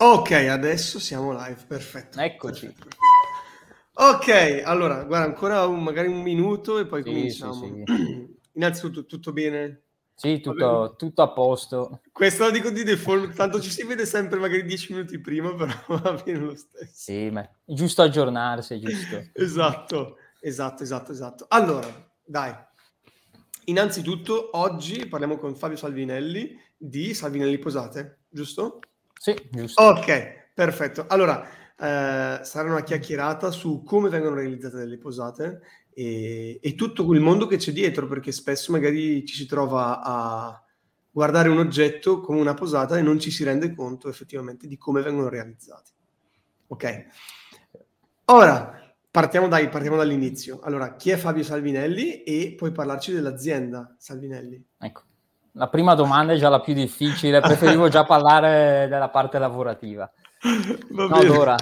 Ok, adesso siamo live, perfetto. Eccoci. Ok, allora, guarda, ancora un, magari un minuto e poi Sì, cominciamo. sì, sì. Innanzitutto, tutto bene? Sì, tutto, tutto a posto. Questo lo dico di default, tanto ci si vede sempre magari dieci minuti prima, però va bene lo stesso. Sì, ma è giusto aggiornarsi, giusto. Esatto, esatto, esatto, esatto. Allora, dai. Innanzitutto, oggi parliamo con Fabio Salvinelli di Salvinelli Posate, giusto? Sì, giusto. Ok, perfetto. Allora, eh, sarà una chiacchierata su come vengono realizzate delle posate e, e tutto quel mondo che c'è dietro, perché spesso magari ci si trova a guardare un oggetto come una posata e non ci si rende conto effettivamente di come vengono realizzati. Ok. Ora, partiamo, dai, partiamo dall'inizio. Allora, chi è Fabio Salvinelli e puoi parlarci dell'azienda Salvinelli? Ecco. La prima domanda è già la più difficile, preferivo già parlare della parte lavorativa. Va No, allora,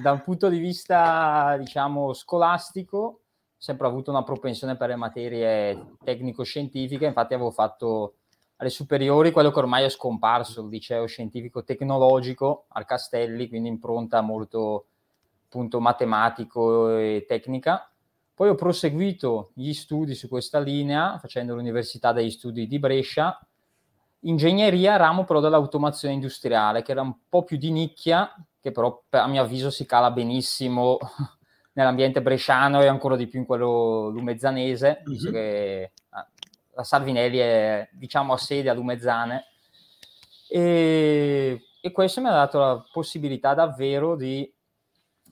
da un punto di vista, diciamo, scolastico, ho sempre avuto una propensione per le materie tecnico-scientifiche, infatti avevo fatto alle superiori quello che ormai è scomparso, il liceo scientifico tecnologico al Castelli, quindi impronta molto appunto matematico e tecnica. Poi ho proseguito gli studi su questa linea facendo l'Università degli Studi di Brescia, ingegneria, ramo però dell'automazione industriale, che era un po' più di nicchia, che però per- a mio avviso si cala benissimo nell'ambiente bresciano e ancora di più in quello lumezzanese, visto Mhm. che ah, la Salvinelli è diciamo a sede a Lumezzane. E, e questo mi ha dato la possibilità davvero di,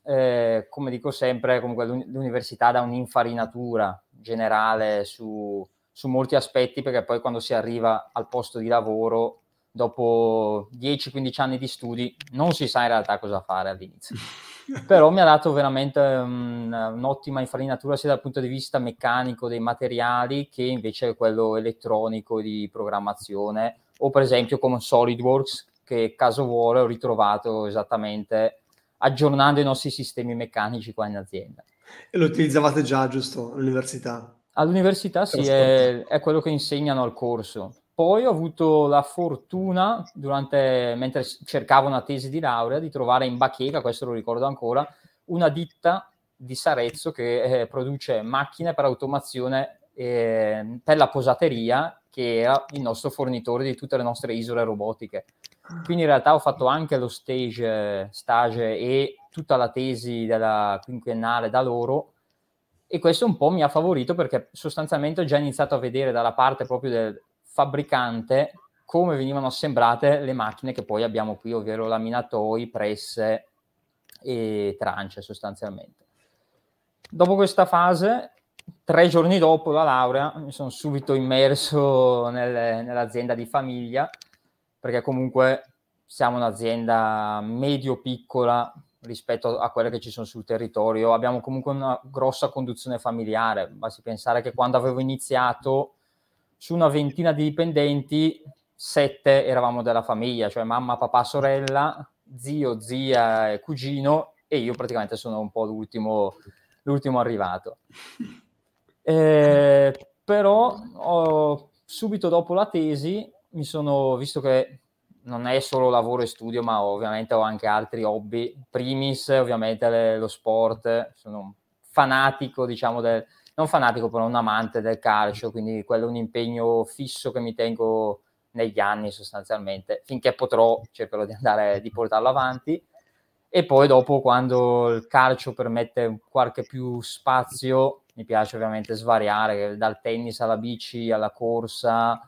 eh, come dico sempre, comunque l'uni- l'università dà un'infarinatura generale su, su molti aspetti, perché poi quando si arriva al posto di lavoro, dopo 10-15 anni di studi, non si sa in realtà cosa fare all'inizio. Però mi ha dato veramente un- un'ottima infarinatura sia dal punto di vista meccanico dei materiali che invece quello elettronico di programmazione o per esempio come SolidWorks che caso vuole ho ritrovato esattamente aggiornando i nostri sistemi meccanici qua in azienda. E lo utilizzavate già, giusto, all'università? All'università sì, è, è quello che insegnano al corso. Poi ho avuto la fortuna, durante, mentre cercavo una tesi di laurea, di trovare in Bacheca, questo lo ricordo ancora, una ditta di Sarezzo che eh, produce macchine per automazione eh, per la posateria, che era il nostro fornitore di tutte le nostre isole robotiche. Quindi in realtà ho fatto anche lo stage, stage e tutta la tesi della quinquennale da loro e questo un po' mi ha favorito perché sostanzialmente ho già iniziato a vedere dalla parte proprio del fabbricante come venivano assemblate le macchine che poi abbiamo qui, ovvero laminatoi, presse e trance sostanzialmente. Dopo questa fase, tre giorni dopo la laurea, mi sono subito immerso nel- nell'azienda di famiglia perché comunque siamo un'azienda medio-piccola rispetto a quelle che ci sono sul territorio. Abbiamo comunque una grossa conduzione familiare. Basti pensare che quando avevo iniziato, su una ventina di dipendenti, sette eravamo della famiglia, cioè mamma, papà, sorella, zio, zia e cugino, e io praticamente sono un po' l'ultimo, l'ultimo arrivato. Eh, però ho- subito dopo la tesi mi sono visto che non è solo lavoro e studio, ma ovviamente ho anche altri hobby. Primis, ovviamente le- lo sport, sono un fanatico, diciamo, del, non fanatico, però un amante del calcio, quindi quello è un impegno fisso che mi tengo negli anni sostanzialmente. Finché potrò cercherò di andare, di portarlo avanti. E poi dopo, quando il calcio permette qualche più spazio, mi piace ovviamente svariare, dal tennis alla bici, alla corsa,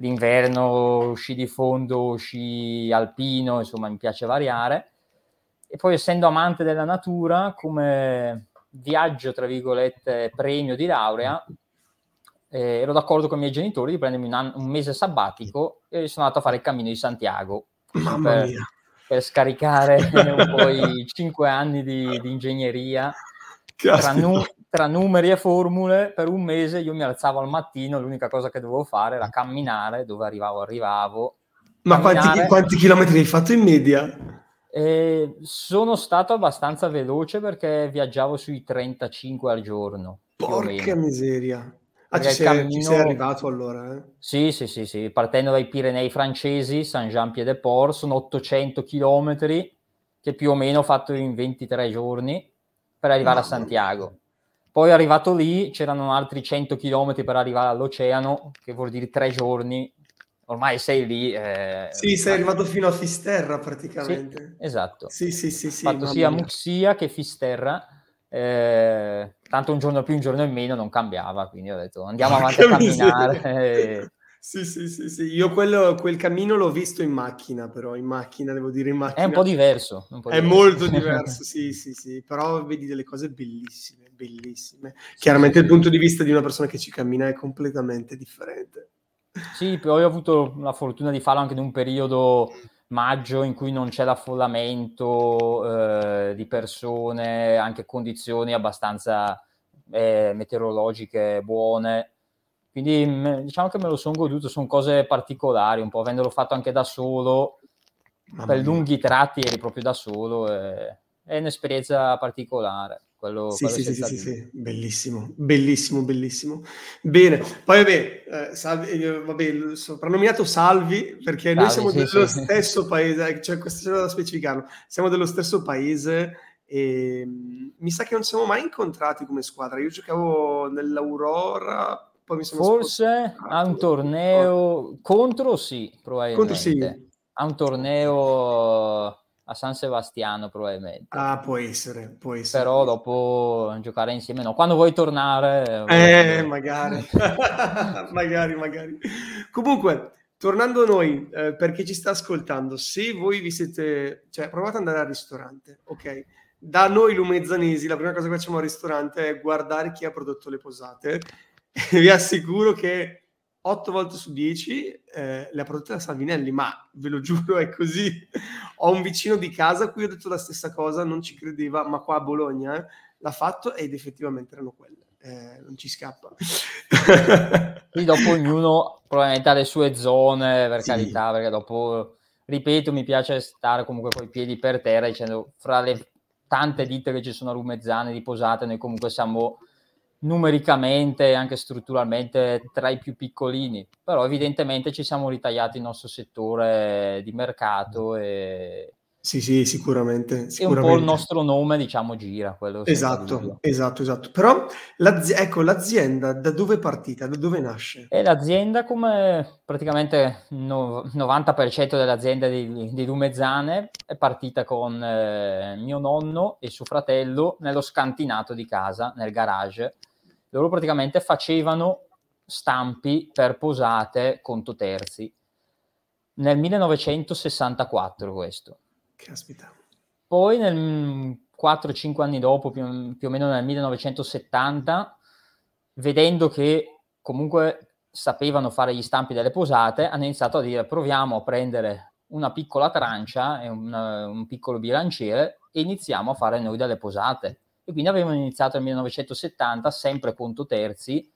l'inverno sci di fondo, sci alpino, insomma mi piace variare. E poi essendo amante della natura, come viaggio, tra virgolette, premio di laurea, eh, ero d'accordo con i miei genitori di prendermi un, anno- un mese sabbatico e sono andato a fare il cammino di Santiago. Per, per scaricare un po' i cinque anni di, di ingegneria. Tra, nu- tra numeri e formule per un mese io mi alzavo al mattino l'unica cosa che dovevo fare era camminare dove arrivavo arrivavo Ma quanti, quanti chilometri hai fatto in media? e sono stato abbastanza veloce perché viaggiavo sui 35 al giorno Porca miseria. Ah, ci sei, cammino... ci sei, arrivato allora? Eh? Sì, sì, sì, sì, partendo dai Pirenei francesi, Saint-Jean-Pied-de-Port, sono 800 km che più o meno ho fatto in 23 giorni per arrivare no, a Santiago. Poi arrivato lì c'erano altri 100 km per arrivare all'oceano, che vuol dire tre giorni. Ormai sei lì. Eh, sì, sei arrivato fino a Fisterra praticamente. Sì, esatto. Sì, sì, sì. sì fatto sia Muxia che Fisterra. Eh, tanto un giorno più, un giorno in meno non cambiava, quindi ho detto andiamo avanti a camminare. Sì, sì, sì, sì. Io quello, quel cammino l'ho visto in macchina, però in macchina, devo dire in macchina. È un po' diverso. Un po è diverso. molto diverso, sì, sì, sì. Però vedi delle cose bellissime, bellissime. Chiaramente sì, il punto di vista di una persona che ci cammina è completamente differente. Sì, poi ho avuto la fortuna di farlo anche in un periodo maggio in cui non c'è l'affollamento eh, di persone, anche condizioni abbastanza eh, meteorologiche buone quindi diciamo che me lo sono goduto, sono cose particolari, un po' avendolo fatto anche da solo, Mamma per mia. lunghi tratti eri proprio da solo, e, è un'esperienza particolare. Quello, sì, quello sì, sì, sì, sì, bellissimo, bellissimo, bellissimo. Bene, poi vabbè, eh, salvi, eh, vabbè soprannominato Salvi perché Salvi, noi siamo sì, dello sì. stesso paese, cioè questo c'è da specificarlo, siamo dello stesso paese e mm, mi sa che non siamo mai incontrati come squadra. Io giocavo nell'Aurora poi mi sono Forse a un torneo contro sì, probabilmente. Contro sì. A un torneo a San Sebastiano probabilmente. Ah, può essere, può essere. Però dopo giocare insieme no. Quando vuoi tornare... Eh, magari. magari, magari. Comunque, tornando a noi, eh, per chi ci sta ascoltando, se voi vi siete... Cioè, provate ad andare al ristorante, ok? Da noi lumezzanesi, la prima cosa che facciamo al ristorante è guardare chi ha prodotto le posate vi assicuro che 8 volte su 10 eh, le ha prodotte da Salvinelli, ma ve lo giuro è così. Ho un vicino di casa a cui ho detto la stessa cosa, non ci credeva, ma qua a Bologna eh, l'ha fatto ed effettivamente erano quelle. Eh, non ci scappa. Quindi dopo ognuno probabilmente ha le sue zone, per sì. carità, perché dopo, ripeto, mi piace stare comunque con i piedi per terra dicendo fra le tante ditte che ci sono a Rumezzane, di Posate, noi comunque siamo numericamente e anche strutturalmente tra i più piccolini, però evidentemente ci siamo ritagliati il nostro settore di mercato e, sì, sì, sicuramente, sicuramente. E un po' il nostro nome, diciamo, gira. esatto, esatto, esatto. Però, l'azi- ecco, l'azienda da dove è partita? Da dove nasce? E l'azienda, come praticamente no, 90% delle aziende di, di Lumezzane, è partita con eh, mio nonno e suo fratello nello scantinato di casa, nel garage, loro praticamente facevano stampi per posate conto terzi. Nel 1964 questo. Caspita. Poi nel 4-5 anni dopo, più, più o meno nel 1970, vedendo che comunque sapevano fare gli stampi delle posate, hanno iniziato a dire proviamo a prendere una piccola trancia e un, un piccolo bilanciere e iniziamo a fare noi delle posate e quindi avevano iniziato nel 1970, sempre conto terzi,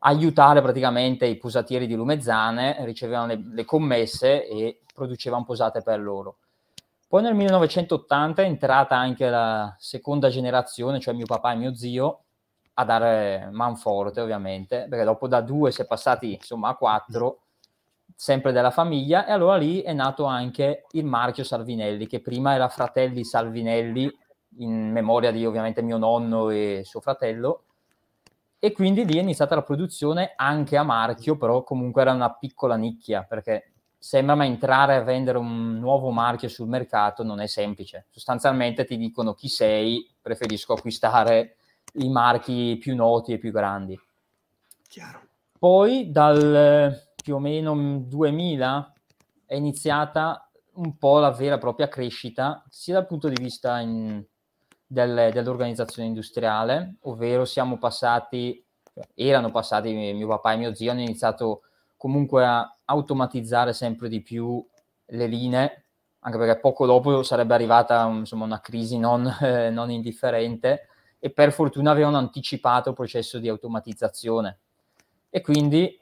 a aiutare praticamente i posatieri di Lumezzane, ricevevano le, le commesse e producevano posate per loro. Poi nel 1980 è entrata anche la seconda generazione, cioè mio papà e mio zio, a dare manforte ovviamente, perché dopo da due si è passati insomma a quattro, sempre della famiglia, e allora lì è nato anche il marchio Salvinelli, che prima era Fratelli Salvinelli, in memoria di ovviamente mio nonno e suo fratello. E quindi lì è iniziata la produzione anche a marchio, però comunque era una piccola nicchia, perché sembra ma entrare a vendere un nuovo marchio sul mercato non è semplice. Sostanzialmente ti dicono chi sei, preferisco acquistare i marchi più noti e più grandi. Chiaro. Poi dal più o meno 2000 è iniziata un po' la vera e propria crescita, sia dal punto di vista in, del, dell'organizzazione industriale, ovvero siamo passati, erano passati, mio papà e mio zio hanno iniziato comunque a automatizzare sempre di più le linee, anche perché poco dopo sarebbe arrivata insomma, una crisi non, eh, non indifferente e per fortuna avevano anticipato il processo di automatizzazione. E quindi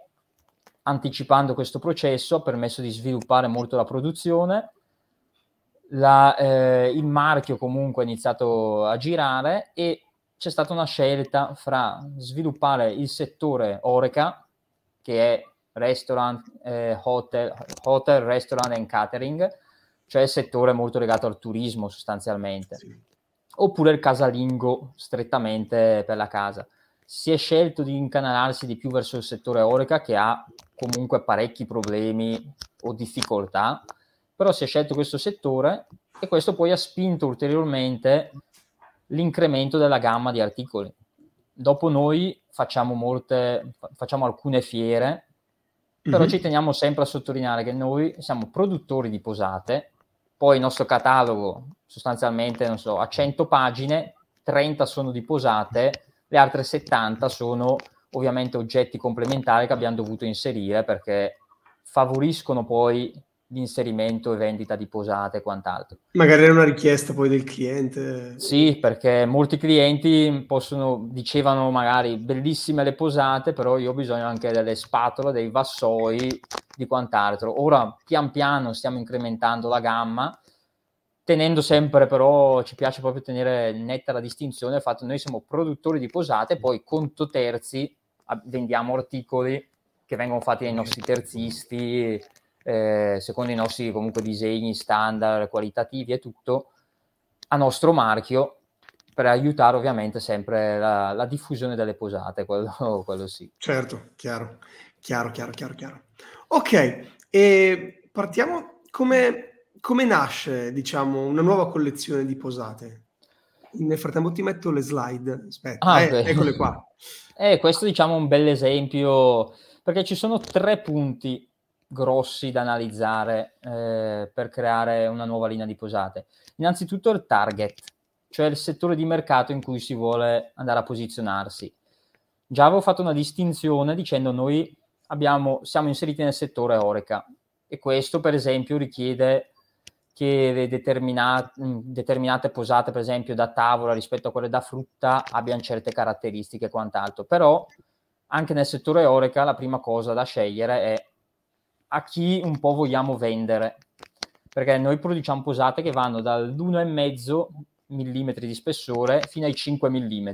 anticipando questo processo ha permesso di sviluppare molto la produzione la, eh, il marchio comunque ha iniziato a girare e c'è stata una scelta fra sviluppare il settore Oreca, che è restaurant, eh, hotel, hotel, restaurant and catering, cioè il settore molto legato al turismo sostanzialmente, sì. oppure il casalingo strettamente per la casa. Si è scelto di incanalarsi di più verso il settore Oreca che ha comunque parecchi problemi o difficoltà, però si è scelto questo settore e questo poi ha spinto ulteriormente l'incremento della gamma di articoli. Dopo noi facciamo molte, facciamo alcune fiere, però mm-hmm. ci teniamo sempre a sottolineare che noi siamo produttori di posate, poi il nostro catalogo sostanzialmente, non so, a 100 pagine, 30 sono di posate, le altre 70 sono ovviamente oggetti complementari che abbiamo dovuto inserire perché favoriscono poi l'inserimento e vendita di posate e quant'altro. Magari è una richiesta poi del cliente. Sì, perché molti clienti possono, dicevano magari bellissime le posate, però io ho bisogno anche delle spatole, dei vassoi, di quant'altro. Ora pian piano stiamo incrementando la gamma, tenendo sempre però, ci piace proprio tenere netta la distinzione, il fatto che noi siamo produttori di posate, poi conto terzi vendiamo articoli che vengono fatti dai nostri terzisti eh, secondo i nostri comunque disegni standard, qualitativi e tutto, a nostro marchio per aiutare ovviamente sempre la, la diffusione delle posate, quello, quello, sì. Certo, chiaro, chiaro, chiaro, chiaro, chiaro. Ok, e partiamo come, come nasce, diciamo, una nuova collezione di posate? Nel frattempo ti metto le slide, aspetta, ah, eh, eccole qua. Eh, questo diciamo è un bel esempio, perché ci sono tre punti grossi da analizzare eh, per creare una nuova linea di posate. Innanzitutto il target, cioè il settore di mercato in cui si vuole andare a posizionarsi. Già avevo fatto una distinzione dicendo noi abbiamo, siamo inseriti nel settore Oreca e questo per esempio richiede che determinate, determinate posate, per esempio da tavola rispetto a quelle da frutta, abbiano certe caratteristiche e quant'altro. Però anche nel settore Oreca la prima cosa da scegliere è a chi un po' vogliamo vendere, perché noi produciamo posate che vanno dall'1,5 mm di spessore fino ai 5 mm.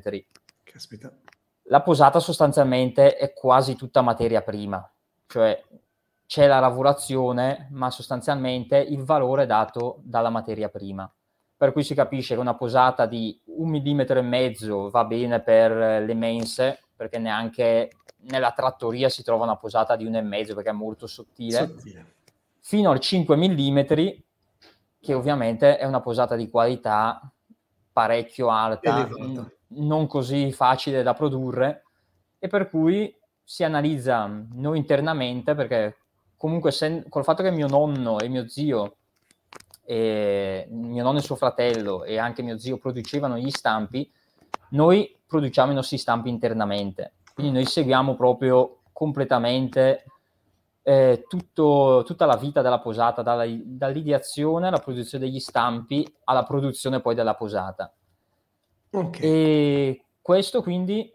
Caspita. La posata sostanzialmente è quasi tutta materia prima, cioè c'è la lavorazione, ma sostanzialmente il valore è dato dalla materia prima. Per cui si capisce che una posata di un millimetro e mezzo va bene per le mense, perché neanche nella trattoria si trova una posata di 1,5 perché è molto sottile, sottile, fino al 5 mm, che ovviamente è una posata di qualità parecchio alta, n- non così facile da produrre, e per cui si analizza noi internamente, perché comunque sen- col fatto che mio nonno e mio zio, e mio nonno e suo fratello e anche mio zio producevano gli stampi, noi produciamo i nostri stampi internamente quindi noi seguiamo proprio completamente eh, tutto, tutta la vita della posata, dalla, dall'ideazione alla produzione degli stampi alla produzione poi della posata. Okay. E questo quindi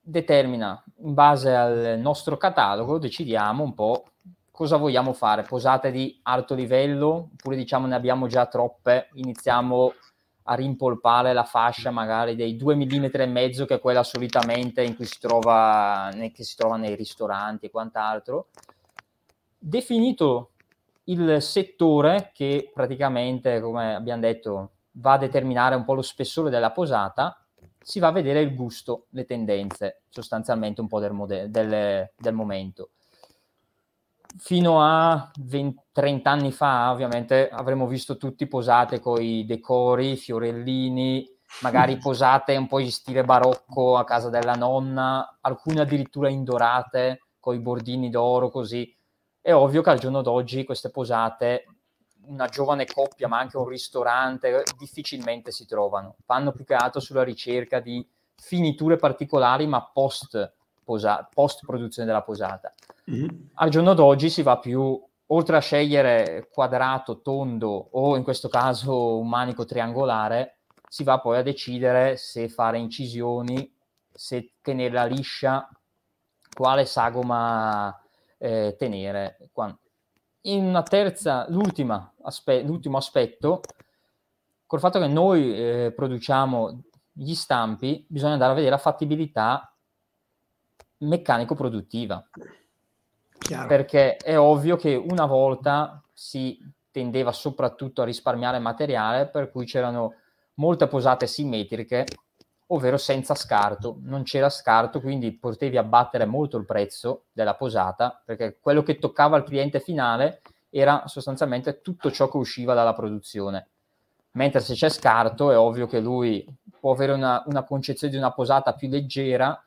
determina, in base al nostro catalogo, decidiamo un po' cosa vogliamo fare, posate di alto livello, oppure diciamo ne abbiamo già troppe, iniziamo a rimpolpare la fascia magari dei 2 mm e mezzo che è quella solitamente in cui si trova, che si trova nei ristoranti e quant'altro. Definito il settore che praticamente, come abbiamo detto, va a determinare un po' lo spessore della posata, si va a vedere il gusto, le tendenze sostanzialmente un po' del, mode- del, del momento fino a 20, 30 anni fa, ovviamente, avremmo visto tutti posate con i decori, fiorellini, magari posate un po' in stile barocco a casa della nonna, alcune addirittura indorate con i bordini d'oro, così. È ovvio che al giorno d'oggi queste posate, una giovane coppia, ma anche un ristorante, difficilmente si trovano. Fanno più che altro sulla ricerca di finiture particolari, ma post, posa- post produzione della posata. Mm-hmm. Al giorno d'oggi si va più, oltre a scegliere quadrato, tondo o in questo caso un manico triangolare, si va poi a decidere se fare incisioni, se tenerla liscia, quale sagoma eh, tenere. In una terza, aspe- l'ultimo aspetto, col fatto che noi eh, produciamo gli stampi bisogna andare a vedere la fattibilità meccanico-produttiva. Chiaro. Perché è ovvio che una volta si tendeva soprattutto a risparmiare materiale, per cui c'erano molte posate simmetriche, ovvero senza scarto. Non c'era scarto, quindi potevi abbattere molto il prezzo della posata, perché quello che toccava al cliente finale era sostanzialmente tutto ciò che usciva dalla produzione. Mentre se c'è scarto è ovvio che lui può avere una, una concezione di una posata più leggera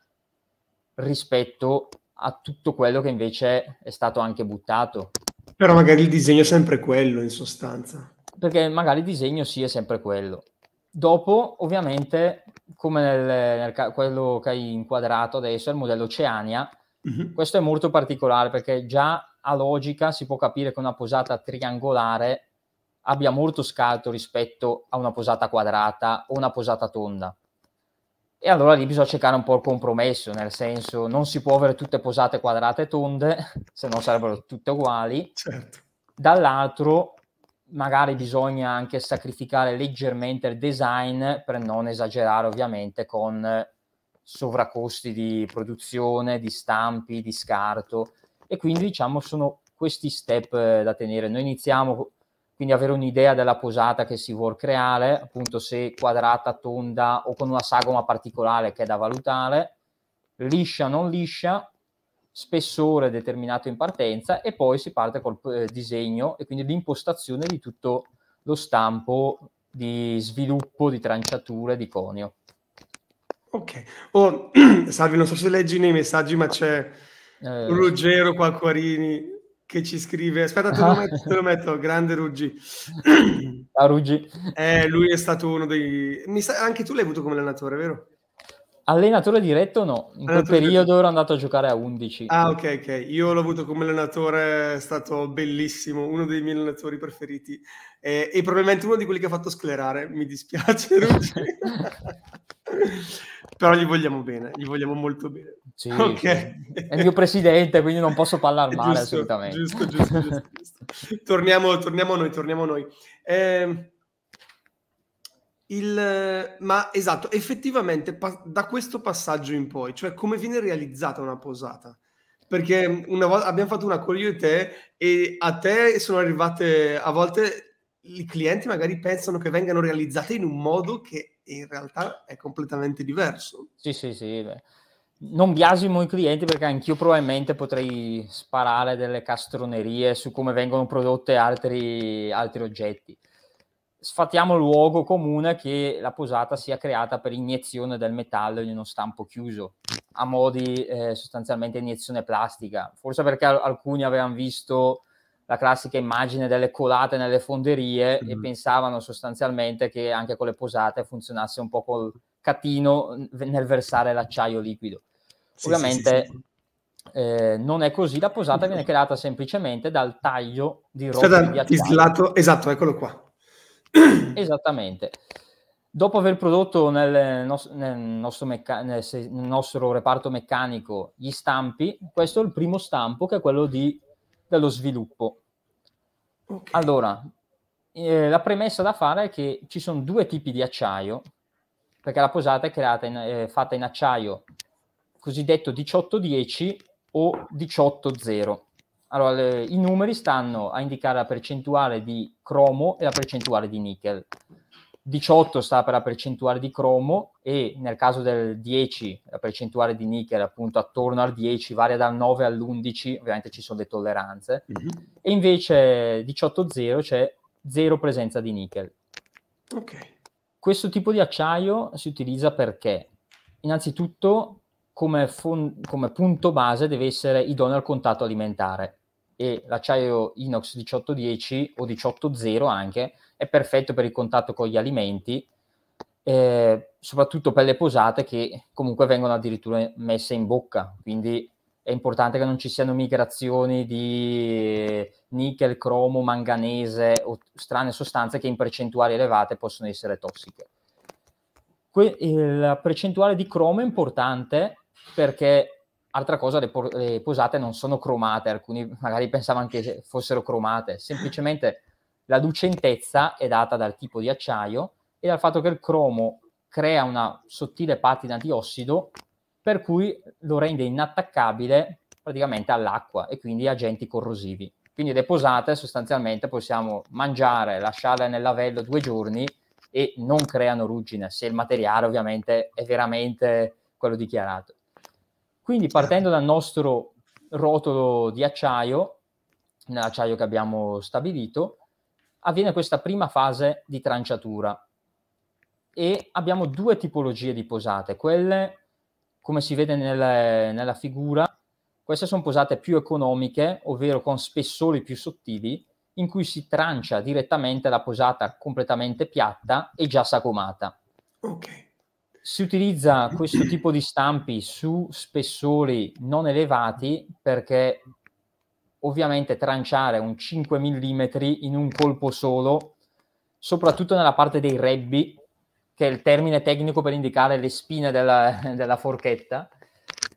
rispetto a tutto quello che invece è stato anche buttato. Però magari il disegno è sempre quello in sostanza. Perché magari il disegno sì è sempre quello. Dopo, ovviamente, come nel, nel quello che hai inquadrato adesso, il modello Oceania, mm-hmm. questo è molto particolare perché già a logica si può capire che una posata triangolare abbia molto scalto rispetto a una posata quadrata o una posata tonda. E allora lì bisogna cercare un po' il compromesso, nel senso non si può avere tutte posate quadrate e tonde, se no sarebbero tutte uguali. Certo. Dall'altro magari bisogna anche sacrificare leggermente il design per non esagerare ovviamente con sovracosti di produzione, di stampi, di scarto e quindi diciamo sono questi step da tenere. Noi iniziamo quindi avere un'idea della posata che si vuole creare, appunto se quadrata, tonda o con una sagoma particolare che è da valutare, liscia, non liscia, spessore determinato in partenza e poi si parte col eh, disegno e quindi l'impostazione di tutto lo stampo di sviluppo di tranciature di conio. Ok, oh, Salvi, non so se leggi nei messaggi, ma c'è eh, Ruggero Quacquarini che ci scrive, aspetta te lo metto, te lo metto grande Ruggi. Ciao Ruggi. Eh, lui è stato uno dei... Sa... Anche tu l'hai avuto come allenatore, vero? Allenatore diretto no, in allenatore quel periodo diretto. ero andato a giocare a 11. Ah ok ok, io l'ho avuto come allenatore, è stato bellissimo, uno dei miei allenatori preferiti e, e probabilmente uno di quelli che ha fatto sclerare, mi dispiace Ruggi. Però gli vogliamo bene, gli vogliamo molto bene. Sì, okay. È il mio presidente, quindi non posso parlare male giusto, assolutamente. Giusto, giusto, giusto. torniamo, torniamo a noi, torniamo a noi. Eh, il, ma esatto, effettivamente pa- da questo passaggio in poi, cioè come viene realizzata una posata? Perché una volta abbiamo fatto una con io e te e a te sono arrivate a volte i clienti magari pensano che vengano realizzate in un modo che in realtà è completamente diverso. Sì, sì, sì. Beh. Non biasimo i clienti perché anch'io probabilmente potrei sparare delle castronerie su come vengono prodotte altri, altri oggetti. Sfattiamo il luogo comune che la posata sia creata per iniezione del metallo in uno stampo chiuso, a modi eh, sostanzialmente iniezione plastica. Forse perché alcuni avevano visto la classica immagine delle colate nelle fonderie mm. e pensavano sostanzialmente che anche con le posate funzionasse un po' col catino nel versare l'acciaio liquido. Sì, Ovviamente sì, sì, eh, non è così, la posata viene creata semplicemente dal taglio di acciaio. Slato, esatto, eccolo qua. Esattamente. Dopo aver prodotto nel, nos- nel, nostro mecca- nel, nel nostro reparto meccanico gli stampi, questo è il primo stampo che è quello di dello sviluppo. Okay. Allora, eh, la premessa da fare è che ci sono due tipi di acciaio, perché la posata è creata in, eh, fatta in acciaio cosiddetto 1810 o 18-0. Allora, le, i numeri stanno a indicare la percentuale di cromo e la percentuale di nickel. 18 sta per la percentuale di cromo e nel caso del 10 la percentuale di nickel appunto attorno al 10 varia dal 9 all'11, ovviamente ci sono le tolleranze, mm-hmm. e invece 18,0 c'è zero presenza di nickel. Ok. Questo tipo di acciaio si utilizza perché innanzitutto come, fon- come punto base deve essere idoneo al contatto alimentare e l'acciaio inox 1810 o 18.0 anche è perfetto per il contatto con gli alimenti, eh, soprattutto per le posate che comunque vengono addirittura messe in bocca, quindi è importante che non ci siano migrazioni di nickel, cromo, manganese o strane sostanze che in percentuali elevate possono essere tossiche. Que- la percentuale di cromo è importante perché altra cosa, le, po- le, posate non sono cromate, alcuni magari pensavano che fossero cromate, semplicemente la lucentezza è data dal tipo di acciaio e dal fatto che il cromo crea una sottile patina di ossido per cui lo rende inattaccabile praticamente all'acqua e quindi agenti corrosivi. Quindi le posate sostanzialmente possiamo mangiare, lasciarle nel lavello due giorni e non creano ruggine, se il materiale ovviamente è veramente quello dichiarato. Quindi partendo dal nostro rotolo di acciaio, nell'acciaio che abbiamo stabilito, avviene questa prima fase di tranciatura e abbiamo due tipologie di posate, quelle come si vede nel, nella figura, queste sono posate più economiche, ovvero con spessori più sottili, in cui si trancia direttamente la posata completamente piatta e già sagomata. Ok. Si utilizza questo tipo di stampi su spessori non elevati perché ovviamente tranciare un 5 mm in un colpo solo, soprattutto nella parte dei rebbi, che è il termine tecnico per indicare le spine della, della forchetta,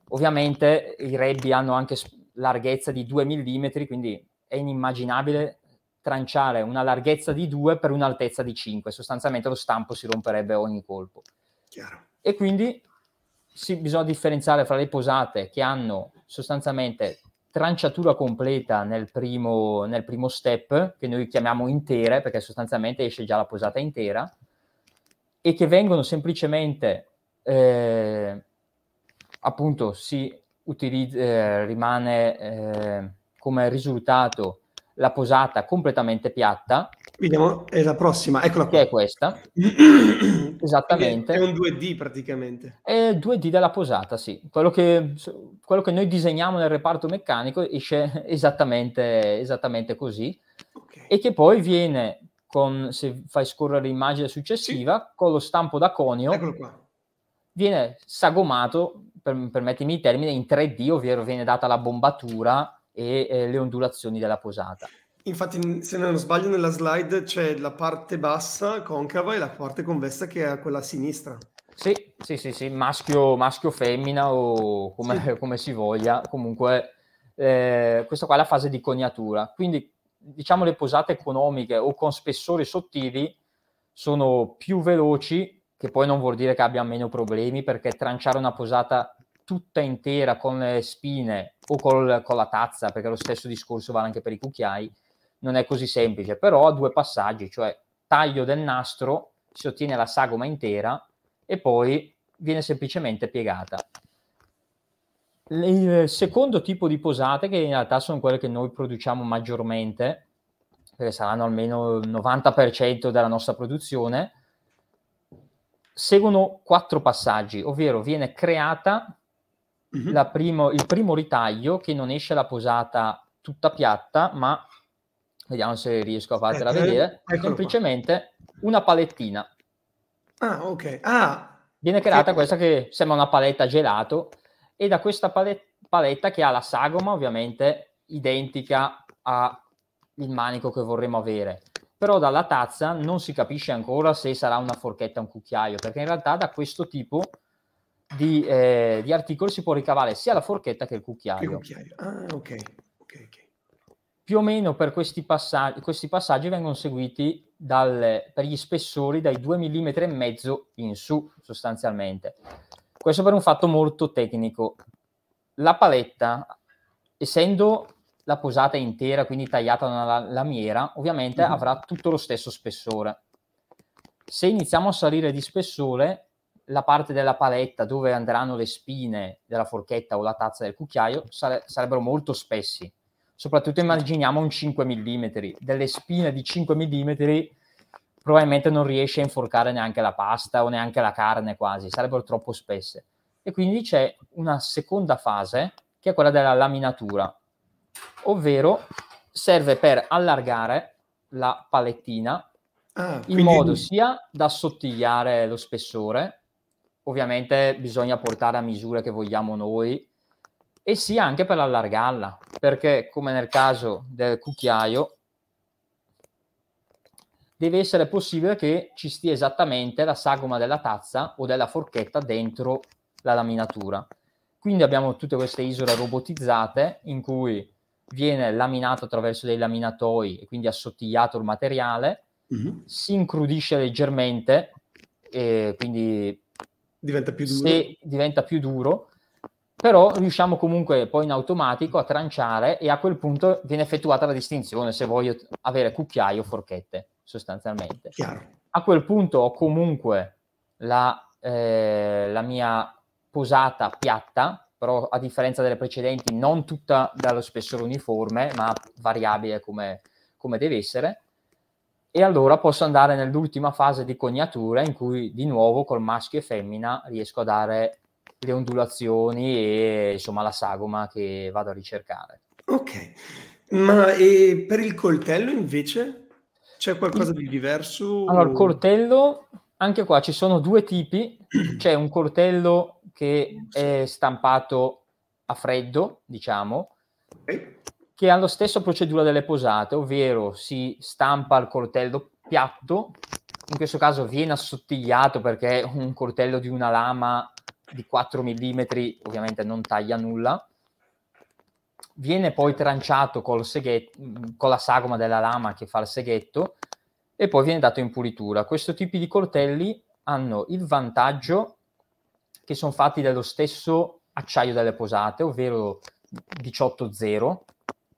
ovviamente i rebbi hanno anche larghezza di 2 mm, quindi è inimmaginabile tranciare una larghezza di 2 per un'altezza di 5, sostanzialmente lo stampo si romperebbe ogni colpo. Chiaro. E quindi si, bisogna differenziare fra le posate che hanno sostanzialmente tranciatura completa nel primo, nel primo step, che noi chiamiamo intere, perché sostanzialmente esce già la posata intera, e che vengono semplicemente, eh, appunto, si utilizza, eh, rimane eh, come risultato la posata completamente piatta. Vediamo, è la prossima, eccola qua. Che è questa. Esattamente. È un 2D praticamente. È 2D della posata, sì. Quello che, quello che noi disegniamo nel reparto meccanico esce esattamente, esattamente così. Okay. E che poi viene, con, se fai scorrere l'immagine successiva, sì. con lo stampo da conio, viene sagomato, per, permettimi il termine, in 3D, ovvero viene data la bombatura e eh, le ondulazioni della posata. Infatti, se non sbaglio, nella slide c'è la parte bassa concava e la parte convessa che è quella a sinistra. Sì, sì, sì, sì. maschio, maschio femmina o come, sì. come, si voglia. Comunque, eh, questa qua è la fase di coniatura. Quindi, diciamo, le posate economiche o con spessori sottili sono più veloci, che poi non vuol dire che abbia meno problemi, perché tranciare una posata tutta intera con le spine o col, con la tazza, perché lo stesso discorso vale anche per i cucchiai, non è così semplice, però ha due passaggi, cioè taglio del nastro, si ottiene la sagoma intera e poi viene semplicemente piegata. Il secondo tipo di posate, che in realtà sono quelle che noi produciamo maggiormente, perché saranno almeno il 90% della nostra produzione, seguono quattro passaggi, ovvero viene creata mm-hmm. primo, il primo ritaglio che non esce la posata tutta piatta, ma vediamo se riesco a fartela eh, vedere, eh, semplicemente qua. una palettina. Ah, ok. Ah, Viene creata che... questa che sembra una paletta gelato e da questa palet- paletta che ha la sagoma ovviamente identica al manico che vorremmo avere. Però dalla tazza non si capisce ancora se sarà una forchetta o un cucchiaio, perché in realtà da questo tipo di, eh, di, articoli si può ricavare sia la forchetta che il cucchiaio. Che cucchiaio. Ah, ok. okay, okay. Più o meno per questi passaggi, questi passaggi vengono seguiti dal, per gli spessori dai 2 mm e mezzo in su, sostanzialmente. Questo per un fatto molto tecnico. La paletta, essendo la posata intera, quindi tagliata nella lamiera, ovviamente mm-hmm. avrà tutto lo stesso spessore. Se iniziamo a salire di spessore, la parte della paletta dove andranno le spine della forchetta o la tazza del cucchiaio sare- sarebbero molto spessi. Soprattutto immaginiamo un 5 mm, delle spine di 5 mm probabilmente non riesce a inforcare neanche la pasta o neanche la carne quasi, sarebbero troppo spesse. E quindi c'è una seconda fase che è quella della laminatura, ovvero serve per allargare la palettina ah, in modo sia da assottigliare lo spessore ovviamente bisogna portare a misure che vogliamo noi e sia anche per allargarla, perché come nel caso del cucchiaio deve essere possibile che ci stia esattamente la sagoma della tazza o della forchetta dentro la laminatura. Quindi abbiamo tutte queste isole robotizzate in cui viene laminato attraverso dei laminatoi e quindi assottigliato il materiale, mm-hmm. si incrudisce leggermente e quindi diventa più duro. Se diventa più duro, però riusciamo comunque poi in automatico a tranciare e a quel punto viene effettuata la distinzione se voglio avere cucchiaio o forchette sostanzialmente. Chiaro. A quel punto ho comunque la, eh, la mia posata piatta, però a differenza delle precedenti non tutta dallo spessore uniforme, ma variabile come, come deve essere. E allora posso andare nell'ultima fase di cognatura in cui di nuovo col maschio e femmina riesco a dare le ondulazioni e insomma la sagoma che vado a ricercare. Ok, ma per il coltello invece c'è qualcosa di diverso? Allora, il coltello, anche qua ci sono due tipi, c'è un coltello che è stampato a freddo, diciamo, okay. Che ha la stessa procedura delle posate, ovvero si stampa il coltello piatto, in questo caso viene assottigliato perché un coltello di una lama di 4 mm, ovviamente non taglia nulla, viene poi tranciato col seghetto, con la sagoma della lama che fa il seghetto e poi viene dato in pulitura. Questo tipo di coltelli hanno il vantaggio che sono fatti dello stesso acciaio delle posate, ovvero 18-0,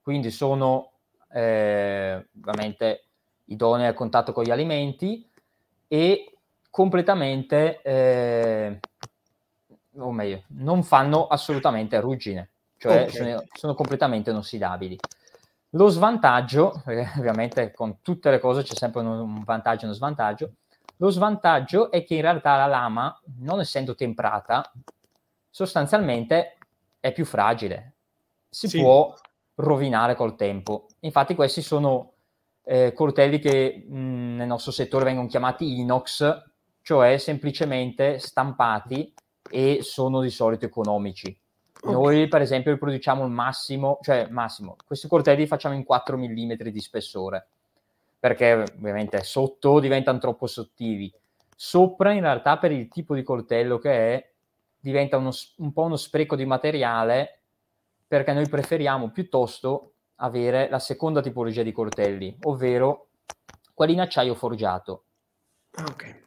quindi sono eh, veramente idonei al contatto con gli alimenti e completamente eh, o meglio, non fanno assolutamente ruggine, cioè okay. sono, sono, completamente inossidabili. Lo svantaggio, ovviamente con tutte le cose c'è sempre un vantaggio e uno svantaggio, lo svantaggio è che in realtà la lama, non essendo temprata, sostanzialmente è più fragile, si sì. può rovinare col tempo. Infatti questi sono eh, coltelli che mh, nel nostro settore vengono chiamati inox, cioè semplicemente stampati e sono di solito economici. Noi, per esempio, produciamo il massimo, cioè massimo, questi coltelli facciamo in 4 mm di spessore, perché ovviamente sotto diventano troppo sottili. Sopra, in realtà, per il tipo di coltello che è, diventa uno, un po' uno spreco di materiale, perché noi preferiamo piuttosto avere la seconda tipologia di coltelli, ovvero quelli in acciaio forgiato. Ah, ok.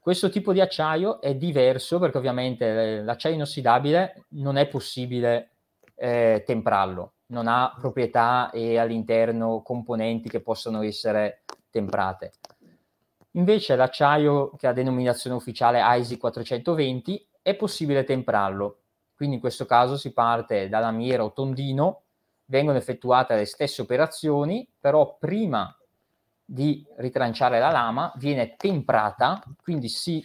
Questo tipo di acciaio è diverso perché ovviamente eh, l'acciaio inossidabile non è possibile eh, temprarlo, non ha proprietà e all'interno componenti che possono essere temprate. Invece l'acciaio che ha denominazione ufficiale ISI 420 è possibile temprarlo, quindi in questo caso si parte da lamiera o tondino, vengono effettuate le stesse operazioni, però prima di ritranciare la lama, viene temprata, quindi si,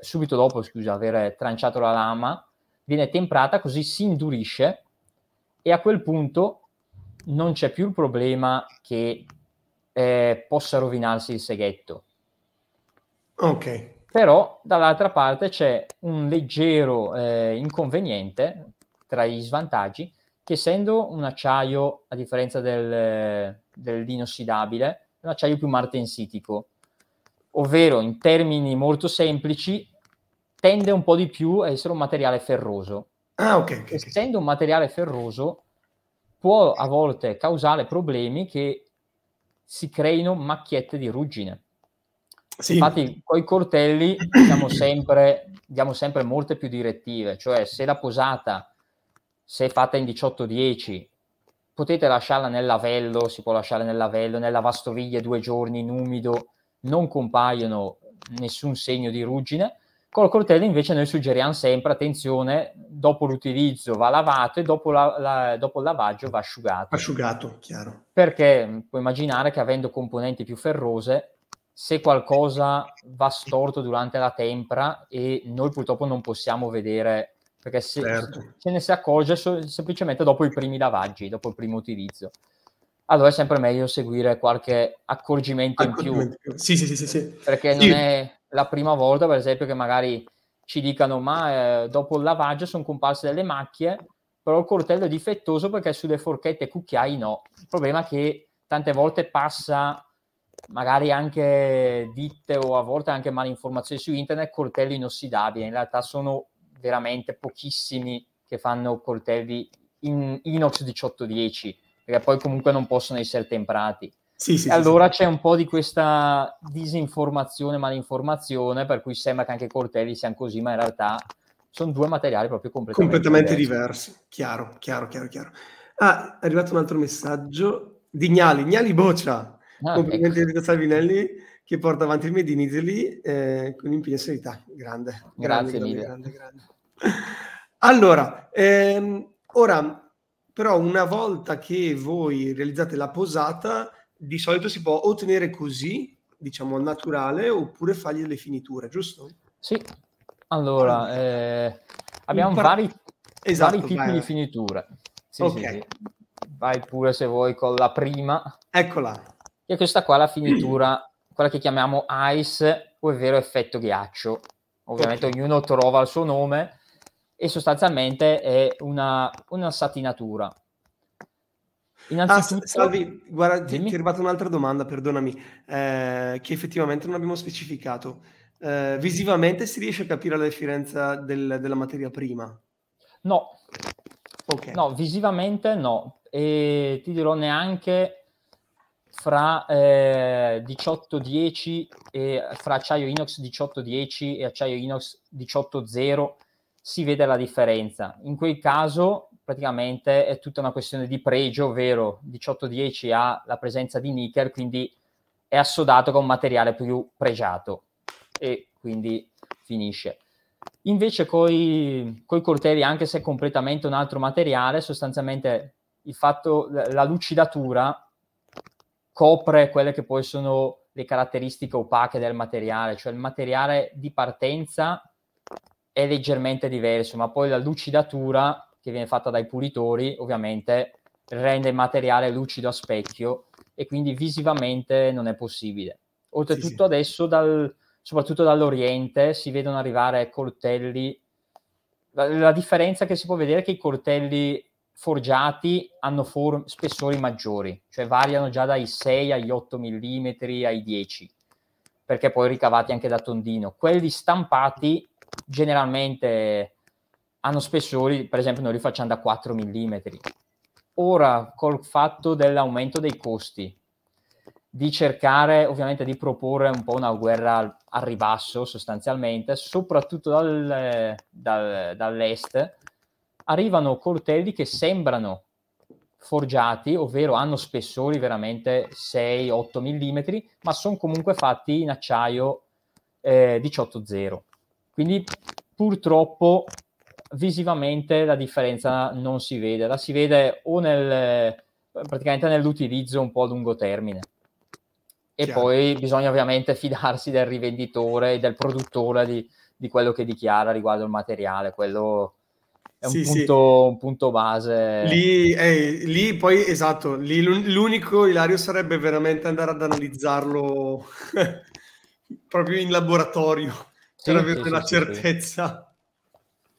subito dopo, scusa, aver tranciato la lama, viene temprata così si indurisce e a quel punto non c'è più il problema che eh, possa rovinarsi il seghetto. Ok. Però dall'altra parte c'è un leggero eh, inconveniente tra gli svantaggi che essendo un acciaio, a differenza del, dell'inossidabile, un acciaio più martensitico, ovvero in termini molto semplici tende un po' di più a essere un materiale ferroso. Ah, ok. okay Essendo un materiale ferroso può a volte causare problemi che si creino macchiette di ruggine. Sì. Infatti, con i coltelli diamo sempre, diamo sempre molte più direttive, cioè se la posata, se è fatta in 18-10, potete lasciarla nel lavello, si può lasciare nel lavello, nella lavastoviglie due giorni in umido, non compaiono nessun segno di ruggine. Col coltello invece noi suggeriamo sempre, attenzione, dopo l'utilizzo va lavato e dopo, la, la, dopo il lavaggio va asciugato. Asciugato, chiaro. Perché puoi immaginare che avendo componenti più ferrose, se qualcosa va storto durante la tempra e noi purtroppo non possiamo vedere perché se, certo. se ne si accorge so, semplicemente dopo i primi lavaggi, dopo il primo utilizzo. Allora è sempre meglio seguire qualche accorgimento, accorgimento in più. Sì, sì, sì, sì, Perché non è la prima volta, per esempio, che magari ci dicano ma eh, dopo il lavaggio sono comparse delle macchie, però il coltello è difettoso perché sulle forchette e cucchiai no. Il problema è che tante volte passa magari anche ditte o a volte anche malinformazioni su internet, coltelli inossidabili, in realtà sono veramente pochissimi che fanno coltelli in inox 1810, perché poi comunque non possono essere temprati. Sì, sì, e allora sì, c'è un po' di questa disinformazione, malinformazione, per cui sembra che anche i coltelli siano così, ma in realtà sono due materiali proprio completamente, completamente diversi. diversi. Chiaro, chiaro, chiaro, chiaro. Ah, è arrivato un altro messaggio di Gnali, Gnali Boccia. Ah, Complimenti ecco. a Salvinelli che porta avanti il Made in Italy eh, con impegno e serietà. Grande, Grazie grande, mille. Grande, grande, allora, ehm, ora, però una volta che voi realizzate la posata, di solito si può ottenere così, diciamo, naturale, oppure fargli delle finiture, giusto? Sì, allora, eh, abbiamo par- vari, esatto, vari, tipi vai, di finiture. Sì, ok. Sì, sì. Vai pure se vuoi con la prima. Eccola. E questa qua è la finitura, quella che chiamiamo ice o è vero effetto ghiaccio. Ovviamente ognuno trova il suo nome e sostanzialmente è una, una satinatura. Innanzitutto... Ah, Salvi, guarda, ti, ti, è arrivata un'altra domanda, perdonami, eh, che effettivamente non abbiamo specificato. Eh, visivamente si riesce a capire la differenza del, della materia prima? No. Okay. No, visivamente no. E ti dirò neanche fra eh, 1810 e fra acciaio inox 1810 e acciaio inox 18.0 si vede la differenza. In quel caso praticamente è tutta una questione di pregio, ovvero 1810 ha la presenza di nickel, quindi è assodato con materiale più pregiato e quindi finisce. Invece con i coltelli, anche se è completamente un altro materiale, sostanzialmente il fatto, la lucidatura copre quelle che poi sono le caratteristiche opache del materiale, cioè il materiale di partenza è leggermente diverso, ma poi la lucidatura che viene fatta dai pulitori ovviamente rende il materiale lucido a specchio e quindi visivamente non è possibile. Oltretutto sì, sì. adesso dal, soprattutto dall'Oriente, si vedono arrivare coltelli. La, la, differenza che si può vedere è che i coltelli forgiati hanno form- spessori maggiori, cioè variano già dai 6 agli 8 mm ai 10, perché poi ricavati anche da tondino. Quelli stampati generalmente hanno spessori, per esempio noi li facciamo da 4 mm. Ora, col fatto dell'aumento dei costi, di cercare ovviamente di proporre un po' una guerra al, ribasso sostanzialmente, soprattutto dal, dal, dall'est, arrivano coltelli che sembrano forgiati, ovvero hanno spessori veramente 6-8 mm, ma sono comunque fatti in acciaio eh, 18.0. Quindi purtroppo visivamente la differenza non si vede, la si vede o nel, praticamente nell'utilizzo un po' a lungo termine e Chiaro. poi bisogna ovviamente fidarsi del rivenditore e del produttore di, di, quello che dichiara riguardo il materiale, quello è un, sì, punto, sì. un punto, base. Lì, eh, lì, poi esatto, lì l'unico Ilario sarebbe veramente andare ad analizzarlo proprio in laboratorio sì, per avere la certezza.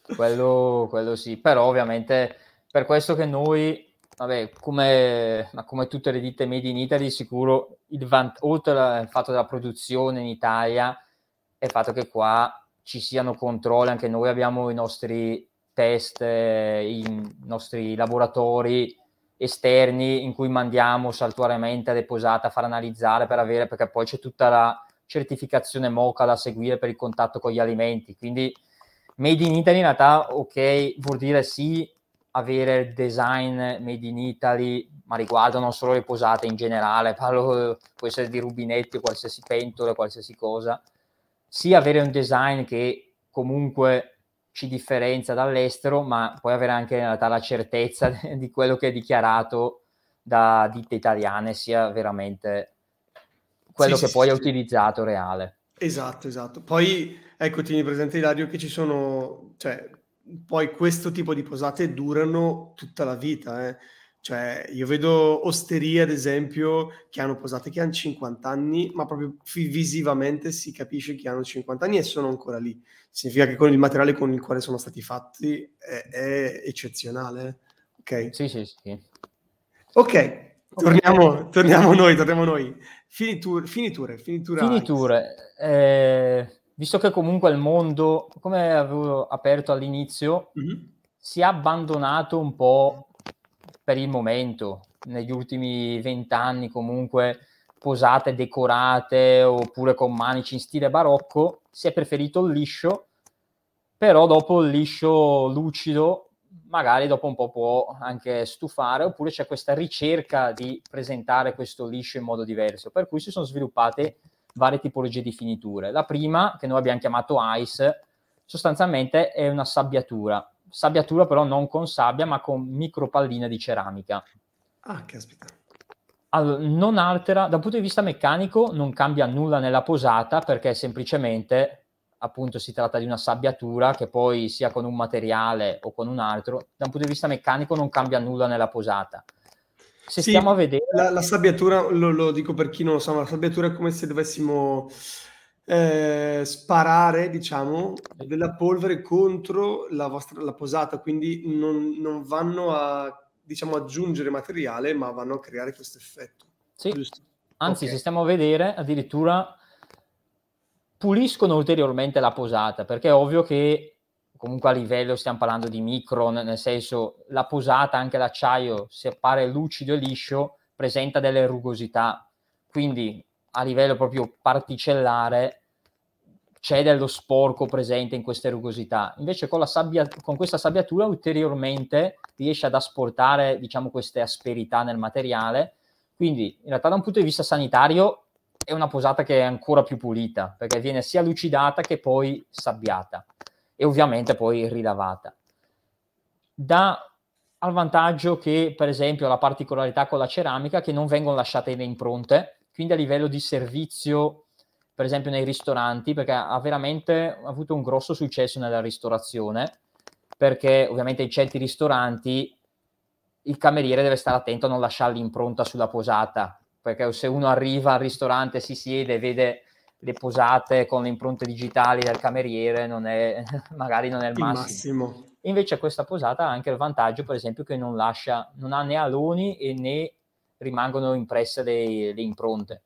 Quello, quello sì, però ovviamente per questo che noi Vabbè, come, come, tutte le ditte made in Italy, sicuro il vant- oltre al fatto della produzione in Italia, è il fatto che qua ci siano controlli, anche noi abbiamo i nostri test, eh, i nostri laboratori esterni in cui mandiamo saltuariamente le posate a far analizzare per avere, perché poi c'è tutta la certificazione MOCA da seguire per il contatto con gli alimenti. Quindi Made in Italy in realtà, ok, vuol dire sì avere il design made in Italy, ma riguarda non solo le posate in generale, parlo, può essere di rubinetti, qualsiasi pentola, qualsiasi cosa, sia avere un design che comunque ci differenzia dall'estero, ma poi avere anche in realtà la certezza di quello che è dichiarato da ditte italiane sia veramente quello sì, che sì, poi sì, è utilizzato reale. Esatto, esatto. Poi ecco, tieni presente Ilario che ci sono, cioè, poi questo tipo di posate durano tutta la vita. Eh. Cioè, io vedo osterie, ad esempio, che hanno posate che hanno 50 anni, ma proprio visivamente si capisce che hanno 50 anni e sono ancora lì. Significa che con il materiale con il quale sono stati fatti è, è eccezionale. Ok? Sì, sì, sì. Ok, Torniamo, torniamo noi, torniamo noi. Finiture, finiture, finiture. finiture. Eh, visto che comunque il mondo, come avevo aperto all'inizio, mm-hmm. si è abbandonato un po' per il momento, negli ultimi vent'anni comunque posate decorate oppure con manici in stile barocco, si è preferito il liscio, però dopo il liscio lucido magari dopo un po' può anche stufare, oppure c'è questa ricerca di presentare questo liscio in modo diverso, per cui si sono sviluppate varie tipologie di finiture. La prima, che noi abbiamo chiamato ice, sostanzialmente è una sabbiatura, sabbiatura però non con sabbia, ma con micropalline di ceramica. Ah, caspita. Allora, non altera, dal punto di vista meccanico non cambia nulla nella posata perché semplicemente appunto si tratta di una sabbiatura che poi sia con un materiale o con un altro, da un punto di vista meccanico non cambia nulla nella posata. Se sì, stiamo a vedere... La, la sabbiatura, lo, lo, dico per chi non lo sa, ma la sabbiatura è come se dovessimo eh, sparare, diciamo, della polvere contro la vostra la posata, quindi non, non vanno a diciamo, aggiungere materiale, ma vanno a creare questo effetto. Sì. Giusto? Anzi, okay. se stiamo a vedere, addirittura puliscono ulteriormente la posata, perché è ovvio che comunque a livello stiamo parlando di micron, nel senso la posata, anche l'acciaio, se appare lucido e liscio, presenta delle rugosità, quindi a livello proprio particellare c'è dello sporco presente in queste rugosità. Invece con, sabbia, con questa sabbiatura ulteriormente riesce ad asportare diciamo, queste asperità nel materiale, quindi in realtà da un punto di vista sanitario è una posata che è ancora più pulita, perché viene sia lucidata che poi sabbiata e ovviamente poi rilavata. Dà al vantaggio che, per esempio, la particolarità con la ceramica che non vengono lasciate le impronte, quindi a livello di servizio, per esempio nei ristoranti, perché ha veramente avuto un grosso successo nella ristorazione, perché ovviamente in certi ristoranti il cameriere deve stare attento a non lasciare l'impronta sulla posata, perché se uno arriva al ristorante, si siede e vede le posate con le impronte digitali del cameriere, non è, magari non è il, il massimo. massimo. Invece questa posata ha anche il vantaggio, per esempio, che non lascia, non ha né aloni e né rimangono impresse le, le impronte.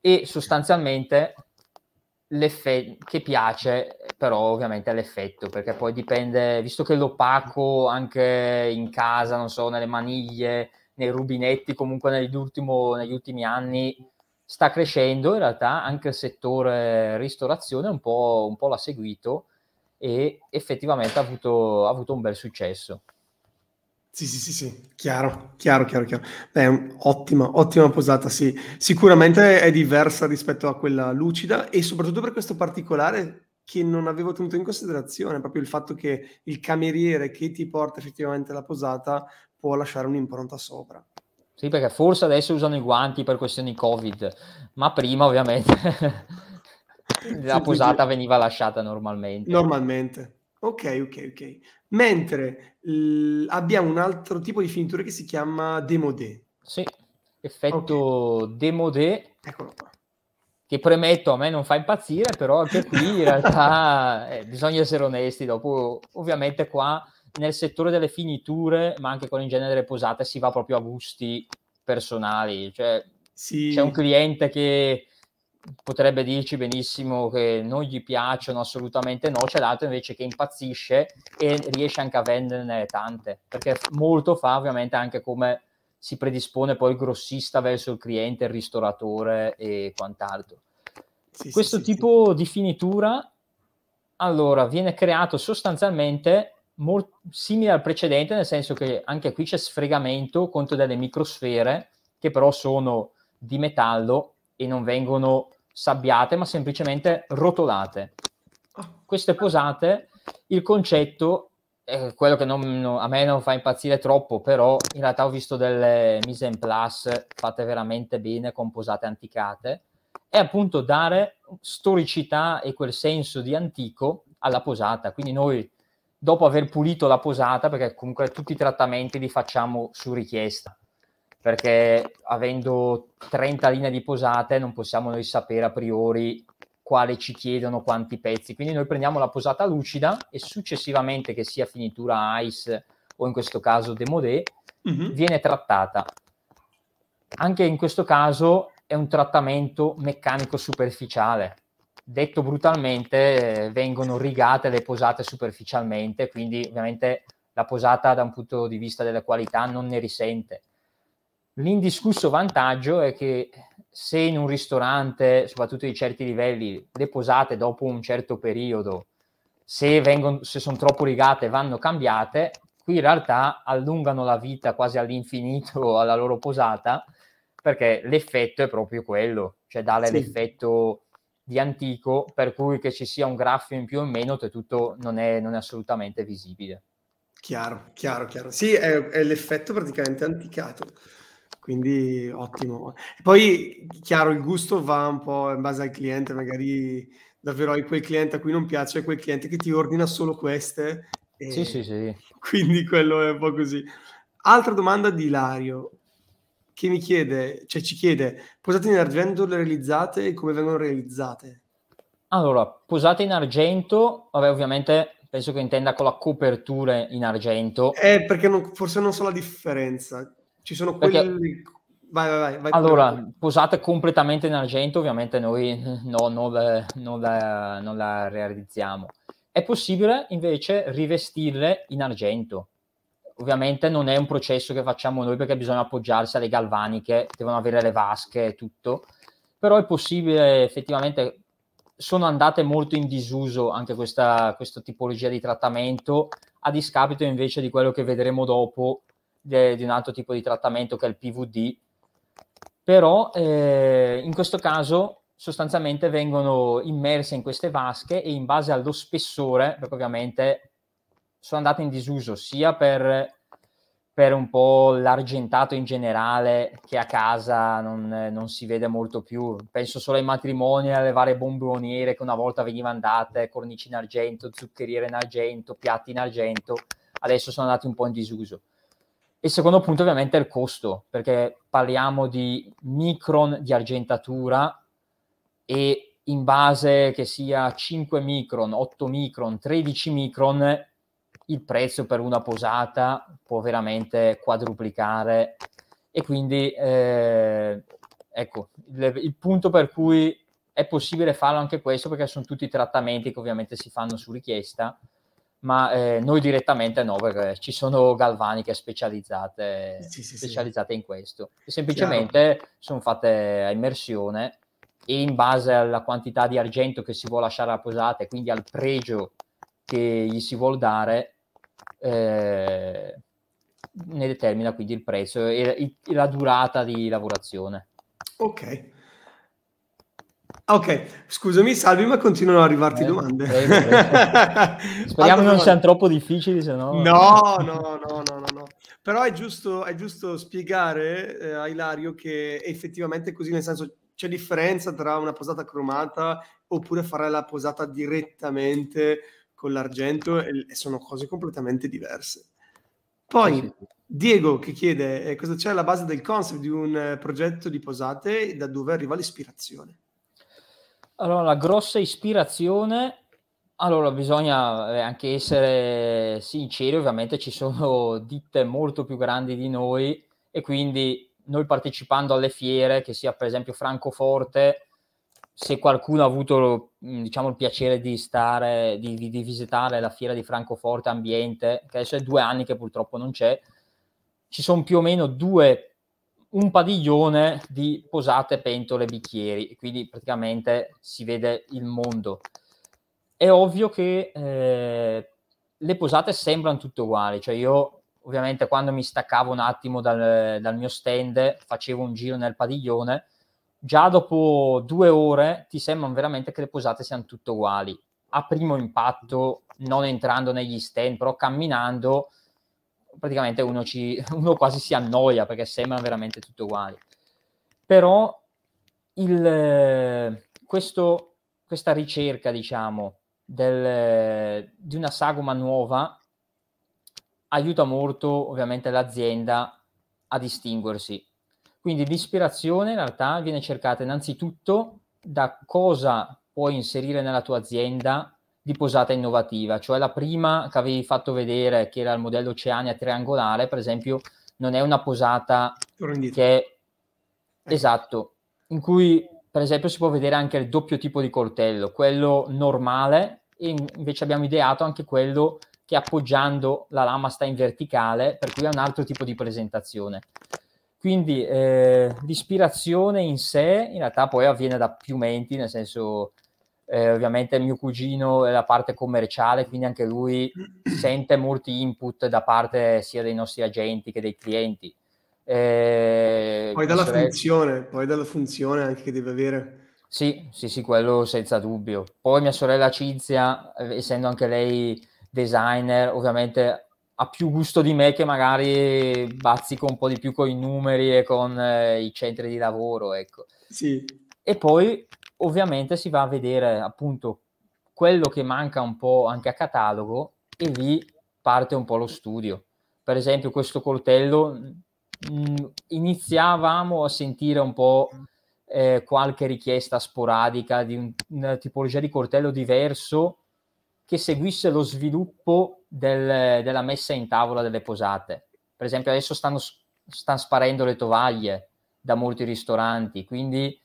E sostanzialmente l'effetto che piace, però ovviamente è l'effetto, perché poi dipende, visto che l'opaco anche in casa, non so, nelle maniglie, nei rubinetti, comunque negli, ultimo, negli ultimi anni sta crescendo, in realtà anche il settore ristorazione un po', un po l'ha seguito e effettivamente ha avuto, ha avuto un bel successo. Sì, sì, sì, sì, chiaro, chiaro, chiaro, chiaro. Beh, ottima, ottima posata, sì. Sicuramente è diversa rispetto a quella lucida e soprattutto per questo particolare che non avevo tenuto in considerazione, proprio il fatto che il cameriere che ti porta effettivamente la posata può lasciare un'impronta sopra. Sì, perché forse adesso usano i guanti per questioni Covid, ma prima ovviamente la posata veniva lasciata normalmente. Normalmente. Ok, ok, ok. Mentre l- abbiamo un altro tipo di finitura che si chiama demodé. Sì, effetto okay. demodé. Eccolo qua. Che premetto a me non fa impazzire, però anche qui in realtà eh, bisogna essere onesti. Dopo, ovviamente, qua nel settore delle finiture, ma anche con in genere le posate, si va proprio a gusti personali. Cioè, sì. c'è un cliente che potrebbe dirci benissimo che non gli piacciono assolutamente no, c'è l'altro invece che impazzisce e riesce anche a venderne tante, perché molto fa ovviamente anche come si predispone poi il grossista verso il cliente, il ristoratore e quant'altro. Sì, Questo sì, tipo sì. di finitura allora viene creato sostanzialmente molto simile al precedente, nel senso che anche qui c'è sfregamento contro delle microsfere che però sono di metallo e non vengono sabbiate, ma semplicemente rotolate. Ah. Queste posate, il concetto è quello che non, no, a me non fa impazzire troppo, però in realtà ho visto delle mise in place fatte veramente bene con posate anticate, è appunto dare storicità e quel senso di antico alla posata. Quindi noi dopo aver pulito la posata, perché comunque tutti i trattamenti li facciamo su richiesta, perché avendo 30 linee di posate non possiamo noi sapere a priori quale ci chiedono quanti pezzi. Quindi noi prendiamo la posata lucida e successivamente, che sia finitura ice o in questo caso demodé, mm-hmm. viene trattata. Anche in questo caso è un trattamento meccanico superficiale, detto brutalmente, vengono rigate le posate superficialmente, quindi ovviamente la posata da un punto di vista della qualità non ne risente. L'indiscusso vantaggio è che se in un ristorante, soprattutto di certi livelli, le posate dopo un certo periodo, se, vengono, se sono troppo rigate, vanno cambiate, qui in realtà allungano la vita quasi all'infinito alla loro posata, perché l'effetto è proprio quello, cioè dare sì. l'effetto di antico, per cui che ci sia un graffio in più o in meno, tutto non è, non è assolutamente visibile. Chiaro, chiaro, chiaro. Sì, è, è l'effetto praticamente anticato quindi ottimo. Poi, chiaro, il gusto va un po' in base al cliente, magari davvero hai quel cliente a cui non piace, quel cliente che ti ordina solo queste. sì, sì, sì. Quindi quello è un po' così. Altra domanda di Ilario, che mi chiede, cioè ci chiede, posate in argento le realizzate e come vengono realizzate? Allora, posate in argento, vabbè, ovviamente penso che intenda con la copertura in argento. Eh, perché non, forse non so la differenza. Ci sono Perché... quelli... Vai, vai, vai, vai allora, posate completamente in argento, ovviamente noi no, non, la, non, la, non la realizziamo. È possibile invece rivestirle in argento. Ovviamente non è un processo che facciamo noi perché bisogna appoggiarsi alle galvaniche, devono avere le vasche e tutto, però è possibile effettivamente, sono andate molto in disuso anche questa, questa tipologia di trattamento, a discapito invece di quello che vedremo dopo, de, di un altro tipo di trattamento che è il PVD, però eh, in questo caso sostanzialmente vengono immerse in queste vasche e in base allo spessore, perché ovviamente sono andate in disuso sia per, per un po' l'argentato in generale che a casa non, non, si vede molto più. Penso solo ai matrimoni, alle varie bomboniere che una volta venivano date, cornici in argento, zuccheriere in argento, piatti in argento, adesso sono andati un po' in disuso. Il secondo punto ovviamente è il costo, perché parliamo di micron di argentatura e in base che sia 5 micron, 8 micron, 13 micron, il prezzo per una posata può veramente quadruplicare. E quindi eh, ecco il, il punto per cui è possibile farlo anche questo perché sono tutti trattamenti che ovviamente si fanno su richiesta ma eh, noi direttamente no, perché ci sono galvaniche specializzate, sì, sì, specializzate sì. in questo. E semplicemente Chiaro. sono fatte a immersione e in base alla quantità di argento che si vuole lasciare a posate, quindi al pregio che gli si vuole dare, eh, ne determina quindi il prezzo e, e la durata di lavorazione. Ok, Ok, scusami Salvi, ma continuano ad arrivarti eh, domande. Prego, prego. Speriamo non siano troppo difficili, se no... No, no, no, no, no, no. Però è giusto, è giusto spiegare eh, a Ilario che effettivamente così, nel senso c'è differenza tra una posata cromata oppure fare la posata direttamente con l'argento e, e sono cose completamente diverse. Poi Diego che chiede eh, cosa c'è alla base del concept di un eh, progetto di posate e da dove arriva l'ispirazione. Allora, la grossa ispirazione, allora bisogna eh, anche essere sinceri, ovviamente ci sono ditte molto più grandi di noi e quindi noi partecipando alle fiere, che sia per esempio Francoforte, se qualcuno ha avuto diciamo, il piacere di, stare, di, di, visitare la fiera di Francoforte Ambiente, che adesso è due anni che purtroppo non c'è, ci sono più o meno due un padiglione di posate, pentole, bicchieri, quindi praticamente si vede il mondo. È ovvio che eh, le posate sembrano tutte uguali, cioè io ovviamente quando mi staccavo un attimo dal, dal mio stand, facevo un giro nel padiglione, già dopo due ore ti sembrano veramente che le posate siano tutte uguali. A primo impatto, non entrando negli stand, però camminando, praticamente uno, ci, uno quasi si annoia perché sembrano veramente tutte uguali. Però il, questo, questa ricerca, diciamo, del, di una sagoma nuova aiuta molto ovviamente l'azienda a distinguersi. Quindi l'ispirazione in realtà viene cercata innanzitutto da cosa puoi inserire nella tua azienda di posata innovativa, cioè la prima che avevi fatto vedere, che era il modello Oceania triangolare, per esempio, non è una posata che è esatto, in cui per esempio si può vedere anche il doppio tipo di coltello, quello normale e invece abbiamo ideato anche quello che appoggiando la lama sta in verticale, per cui è un altro tipo di presentazione. Quindi eh, l'ispirazione in sé in realtà poi avviene da più menti, nel senso eh, ovviamente mio cugino è la parte commerciale, quindi anche lui sente molti input da parte sia dei nostri agenti che dei clienti. Eh, poi dalla sorella... funzione, poi dalla funzione anche che deve avere. Sì, sì, sì, quello senza dubbio. Poi mia sorella Cinzia, eh, essendo anche lei designer, ovviamente ha più gusto di me che magari bazzico un po' di più con i numeri e con eh, i centri di lavoro, ecco. Sì. E poi ovviamente si va a vedere appunto quello che manca un po' anche a catalogo e lì parte un po' lo studio. Per esempio questo coltello mh, mm, iniziavamo a sentire un po' eh, qualche richiesta sporadica di un, una tipologia di coltello diverso che seguisse lo sviluppo del, della messa in tavola delle posate. Per esempio, adesso stanno, stanno sparendo le tovaglie da molti ristoranti, quindi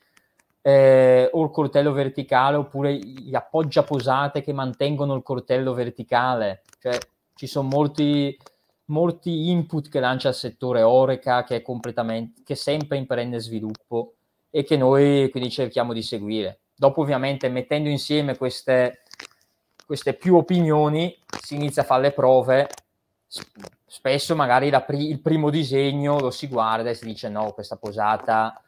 eh, o il coltello verticale oppure gli appoggiaposate che mantengono il coltello verticale. Cioè, ci sono molti, molti input che lancia il settore Oreca che è completamente, che sempre in perenne sviluppo e che noi quindi cerchiamo di seguire. Dopo, ovviamente, mettendo insieme queste queste più opinioni, si inizia a fare le prove, spesso magari pri- il primo disegno lo si guarda e si dice no, questa posata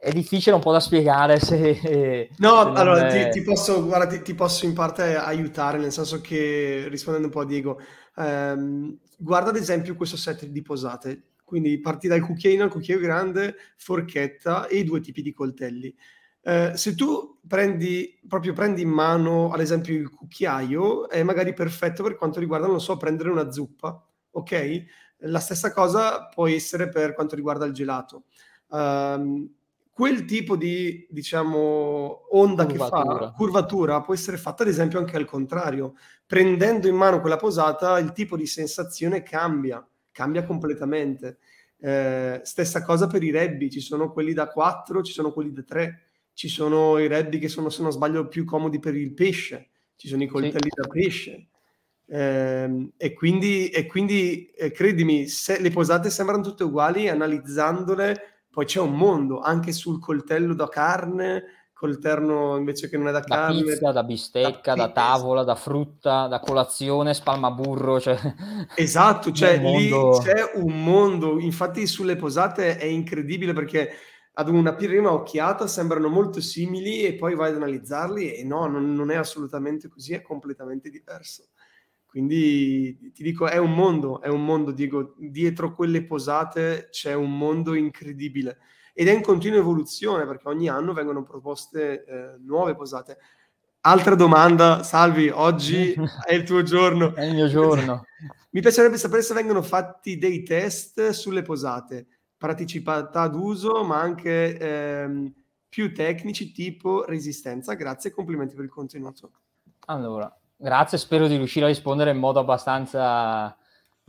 è difficile un po' da spiegare se... No, se allora è... ti, ti, posso, guarda, ti, ti, posso in parte aiutare, nel senso che, rispondendo un po' a Diego, ehm, guarda ad esempio questo set di posate, quindi parti dal cucchiaino al cucchiaio grande, forchetta e i due tipi di coltelli. Eh, se tu prendi, proprio prendi in mano, ad esempio, il cucchiaio, è magari perfetto per quanto riguarda, non so, prendere una zuppa, ok? La stessa cosa può essere per quanto riguarda il gelato. Um, quel tipo di, diciamo, onda curvatura. che fa, curvatura, può essere fatta, ad esempio, anche al contrario. Prendendo in mano quella posata, il tipo di sensazione cambia, cambia completamente. Eh, stessa cosa per i rebbi, ci sono quelli da 4, ci sono quelli da 3 ci sono i reddi che sono, se non sbaglio, più comodi per il pesce, ci sono i coltelli sì. da pesce. Eh, e quindi, e quindi eh, credimi, se le posate sembrano tutte uguali, analizzandole, poi c'è un mondo anche sul coltello da carne, col terno invece che non è da, da carne. Pizza, da bistecca, da, da tavola, da frutta, da colazione, spalmaburro. Cioè... Esatto, cioè lì c'è un mondo. Infatti sulle posate è incredibile perché ad una prima occhiata sembrano molto simili e poi vai ad analizzarli e no, non, non, è assolutamente così, è completamente diverso. Quindi ti dico, è un mondo, è un mondo, dico, dietro quelle posate c'è un mondo incredibile ed è in continua evoluzione perché ogni anno vengono proposte eh, nuove posate. Altra domanda, Salvi, oggi è il tuo giorno. È il mio giorno. Mi piacerebbe sapere se vengono fatti dei test sulle posate praticità d'uso, ma anche ehm, più tecnici tipo resistenza. Grazie e complimenti per il contenuto. Allora, grazie, spero di riuscire a rispondere in modo abbastanza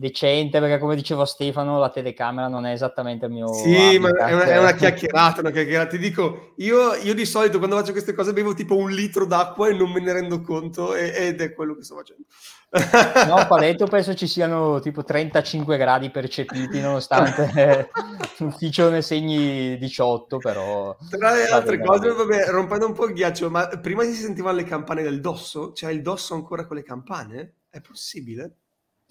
decente, perché come diceva Stefano, la telecamera non è esattamente il mio... Sì, ma è una, è una, chiacchierata, una chiacchierata. Ti dico, io, io, di solito quando faccio queste cose bevo tipo un litro d'acqua e non me ne rendo conto e, ed è quello che sto facendo. No, a Paletto penso ci siano tipo 35 gradi percepiti, nonostante l'ufficio ne segni 18, però... Tra le altre cose, vabbè, rompendo un po' il ghiaccio, ma prima si sentivano le campane del dosso? C'è il dosso ancora con le campane? È possibile?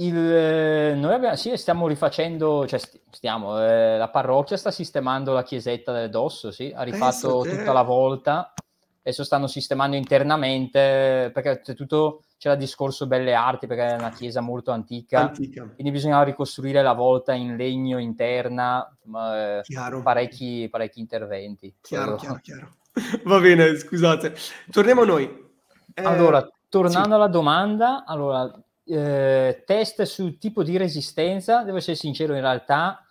Il, eh, noi abbiamo, sì, stiamo rifacendo, cioè stiamo, eh, la parrocchia sta sistemando la chiesetta del Dosso, sì, ha rifatto Pensate. tutta la volta, adesso stanno sistemando internamente, perché c'è tutto, c'era il discorso belle arti, perché è una chiesa molto antica, antica. quindi bisognava ricostruire la volta in legno interna, eh, parecchi, parecchi, interventi. Chiaro, chiaro, chiaro. Va bene, scusate. Torniamo a noi. Allora, tornando sì. alla domanda, allora eh, test sul tipo di resistenza, devo essere sincero, in realtà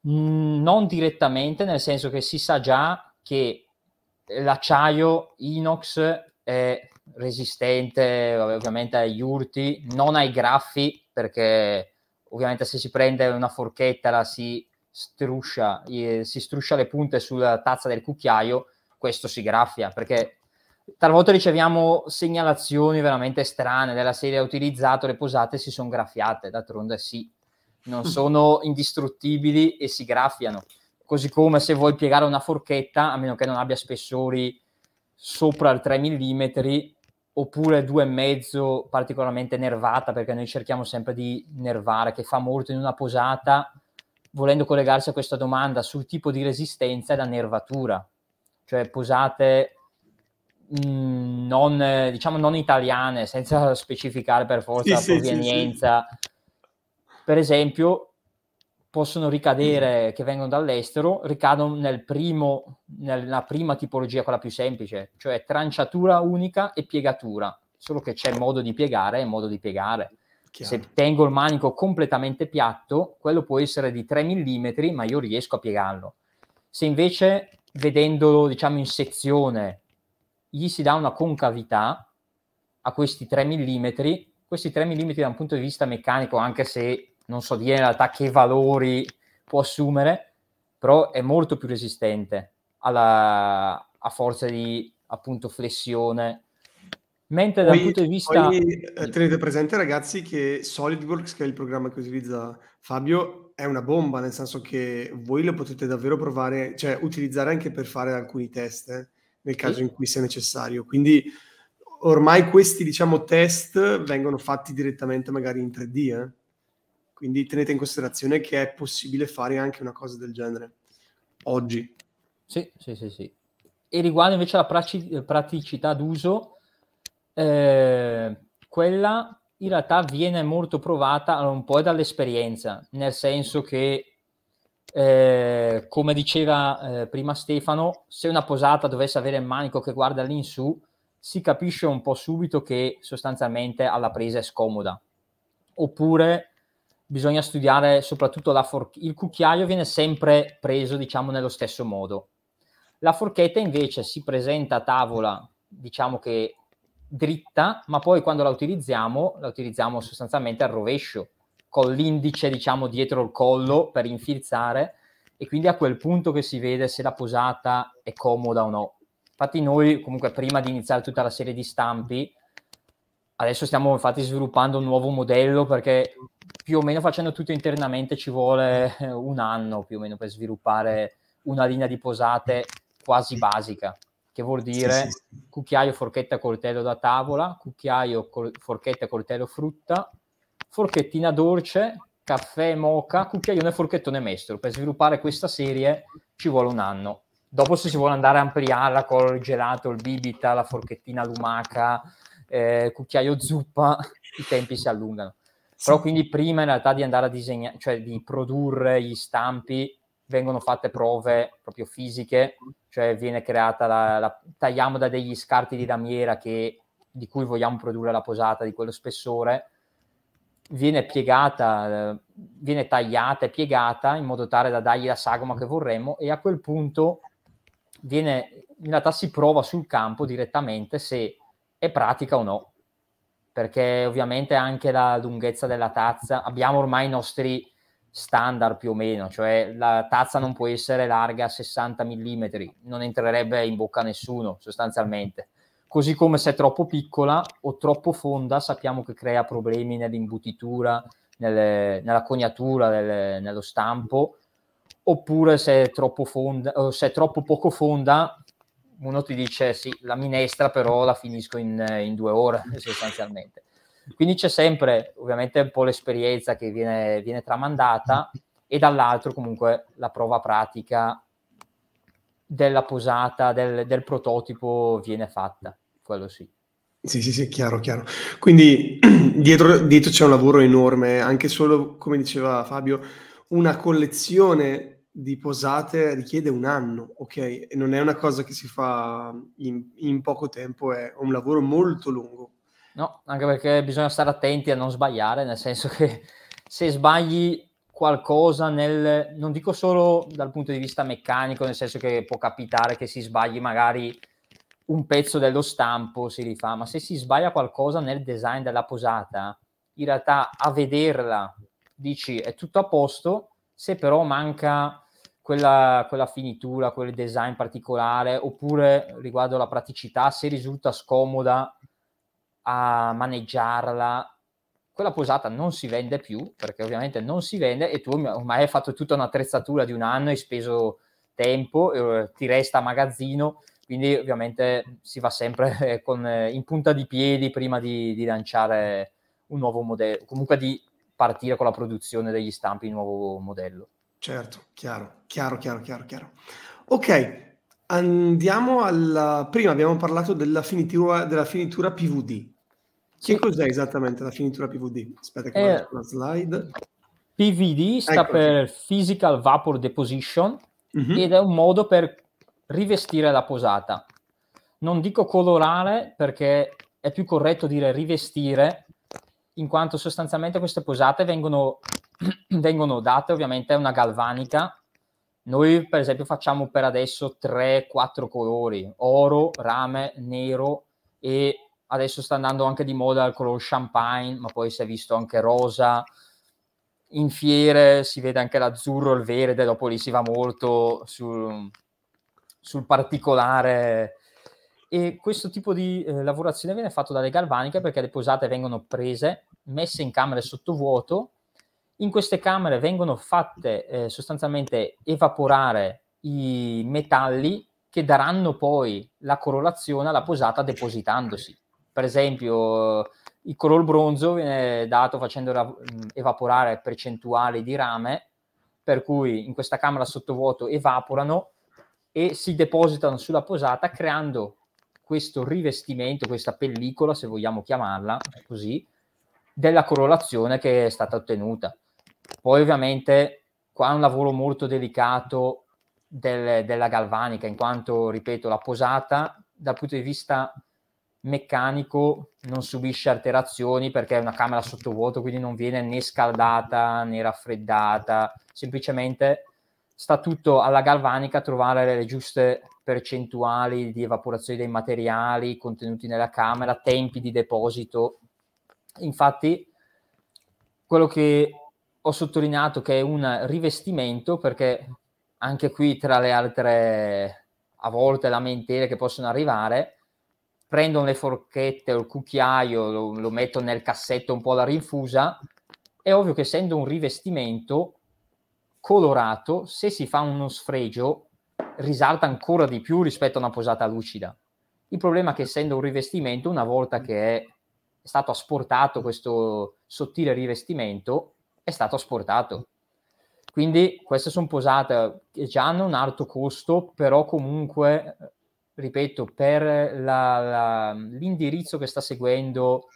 mh, mm, non direttamente, nel senso che si sa già che l'acciaio inox è resistente ovviamente agli urti, non ai graffi, perché ovviamente se si prende una forchetta la si struscia, si struscia le punte sulla tazza del cucchiaio, questo si graffia, perché talvolta riceviamo segnalazioni veramente strane della serie ha utilizzato le posate si sono graffiate, d'altronde sì. non sono indistruttibili e si graffiano. Così come se vuoi piegare una forchetta, a meno che non abbia spessori sopra il 3 mm, oppure 2,5 particolarmente nervata, perché noi cerchiamo sempre di nervare, che fa molto in una posata, volendo collegarsi a questa domanda sul tipo di resistenza e la nervatura, cioè posate mh, mm, non, diciamo non italiane, senza specificare per forza sì, la provenienza. Sì, sì, per esempio, possono ricadere, che vengono dall'estero, ricadono nel primo, nella prima tipologia, quella più semplice, cioè tranciatura unica e piegatura, solo che c'è modo di piegare e modo di piegare. Chiaro. Se tengo il manico completamente piatto, quello può essere di 3 mm, ma io riesco a piegarlo. Se invece, vedendolo diciamo in sezione, gli si dà una concavità a questi 3 mm, questi 3 mm da un punto di vista meccanico, anche se non so dire in realtà che valori può assumere, però è molto più resistente alla, a forza di appunto flessione. Mentre dal punto di vista... Poi eh, tenete presente ragazzi che SolidWorks, che è il programma che utilizza Fabio, è una bomba, nel senso che voi lo potete davvero provare, cioè utilizzare anche per fare alcuni test, eh, nel caso in cui sia necessario. Quindi ormai questi, diciamo, test vengono fatti direttamente magari in 3D, eh? Quindi tenete in considerazione che è possibile fare anche una cosa del genere oggi. Sì, sì, sì, sì. E riguardo invece la praticità d'uso, eh, quella in realtà viene molto provata un po' dall'esperienza, nel senso che, eh, come diceva eh, prima Stefano, se una posata dovesse avere il manico che guarda all'insù, si capisce un po' subito che sostanzialmente alla presa è scomoda. Oppure bisogna studiare soprattutto la forchetta. Il cucchiaio viene sempre preso, diciamo, nello stesso modo. La forchetta invece si presenta a tavola, diciamo che dritta, ma poi quando la utilizziamo, la utilizziamo sostanzialmente al rovescio, con l'indice, diciamo, dietro il collo per infilzare e quindi a quel punto che si vede se la posata è comoda o no. Infatti noi comunque prima di iniziare tutta la serie di stampi Adesso stiamo infatti sviluppando un nuovo modello perché più o meno facendo tutto internamente ci vuole un anno più o meno per sviluppare una linea di posate quasi basica, che vuol dire sì, sì. cucchiaio, forchetta, coltello da tavola, cucchiaio, col- forchetta, coltello frutta, forchettina dolce, caffè, moca, cucchiaione, forchettone mestolo. Per sviluppare questa serie ci vuole un anno. Dopo se si vuole andare a ampliarla con il gelato, il bibita, la forchettina lumaca, eh, cucchiaio zuppa, i tempi si allungano. Però quindi prima in realtà di andare a disegnare, cioè di produrre gli stampi, vengono fatte prove proprio fisiche, cioè viene creata la, la tagliamo da degli scarti di lamiera che, di cui vogliamo produrre la posata di quello spessore, viene piegata, viene tagliata e piegata in modo tale da dargli la sagoma che vorremmo e a quel punto viene, in realtà si prova sul campo direttamente se è pratica o no, perché ovviamente anche la lunghezza della tazza, abbiamo ormai i nostri standard più o meno, cioè la tazza non può essere larga 60 mm, non entrerebbe in bocca a nessuno sostanzialmente. Così come se è troppo piccola o troppo fonda, sappiamo che crea problemi nell'imbutitura, nelle, nella cognatura, nelle, nello stampo, oppure se è troppo fonda, o se è troppo poco fonda, uno ti dice sì, la minestra però la finisco in, in due ore sostanzialmente. Quindi c'è sempre ovviamente un po' l'esperienza che viene, viene tramandata e dall'altro comunque la prova pratica della posata, del, del prototipo viene fatta, quello sì. Sì, sì, sì, chiaro, chiaro. Quindi dietro, dietro c'è un lavoro enorme, anche solo, come diceva Fabio, una collezione di posate richiede un anno, ok? E non è una cosa che si fa in, in, poco tempo, è un lavoro molto lungo. No, anche perché bisogna stare attenti a non sbagliare, nel senso che se sbagli qualcosa nel, non dico solo dal punto di vista meccanico, nel senso che può capitare che si sbagli magari un pezzo dello stampo, si rifà, ma se si sbaglia qualcosa nel design della posata, in realtà a vederla dici è tutto a posto, se però manca quella, quella finitura, quel design particolare, oppure riguardo la praticità, se risulta scomoda a maneggiarla, quella posata non si vende più, perché ovviamente non si vende e tu ormai hai fatto tutta un'attrezzatura di un anno, hai speso tempo, eh, ti resta magazzino, quindi ovviamente si va sempre con, eh, in punta di piedi prima di, di lanciare un nuovo modello, comunque di partire con la produzione degli stampi di nuovo modello. Certo, chiaro, chiaro, chiaro, chiaro, chiaro. Ok, andiamo alla... Prima abbiamo parlato della finitura, della finitura PVD. Che sì. cos'è esattamente la finitura PVD? Aspetta che eh, la slide. PVD sta ecco. per Physical Vapor Deposition mm-hmm. ed è un modo per rivestire la posata. Non dico colorare perché è più corretto dire rivestire, in quanto sostanzialmente queste posate vengono, vengono date ovviamente a una galvanica. Noi per esempio facciamo per adesso 3-4 colori, oro, rame, nero e adesso sta andando anche di moda il colore champagne, ma poi si è visto anche rosa. In fiere si vede anche l'azzurro, il verde, dopo lì si va molto sul, sul particolare. E questo tipo di eh, lavorazione viene fatto dalle galvaniche perché le posate vengono prese, messe in camere sottovuoto. In queste camere vengono fatte eh, sostanzialmente evaporare i metalli che daranno poi la colorazione alla posata depositandosi. Per esempio, il color bronzo viene dato facendo evaporare percentuali di rame, per cui in questa camera sottovuoto evaporano e si depositano sulla posata creando questo rivestimento, questa pellicola, se vogliamo chiamarla così, della colorazione che è stata ottenuta. Poi ovviamente qua è un lavoro molto delicato del, della galvanica, in quanto, ripeto, la posata dal punto di vista meccanico non subisce alterazioni perché è una camera sottovuoto, quindi non viene né scaldata né raffreddata, semplicemente sta tutto alla galvanica trovare le giuste percentuali di evaporazione dei materiali contenuti nella camera, tempi di deposito. Infatti, quello che ho sottolineato che è un rivestimento, perché anche qui tra le altre a volte lamentele che possono arrivare, prendono le forchette o il cucchiaio, lo, lo mettono nel cassetto un po' alla rinfusa, è ovvio che essendo un rivestimento colorato, se si fa uno sfregio, risalta ancora di più rispetto a una posata lucida. Il problema è che essendo un rivestimento, una volta che è stato asportato questo sottile rivestimento, è stato asportato. Quindi queste sono posate che già hanno un alto costo, però comunque, ripeto, per la, la, l'indirizzo che sta seguendo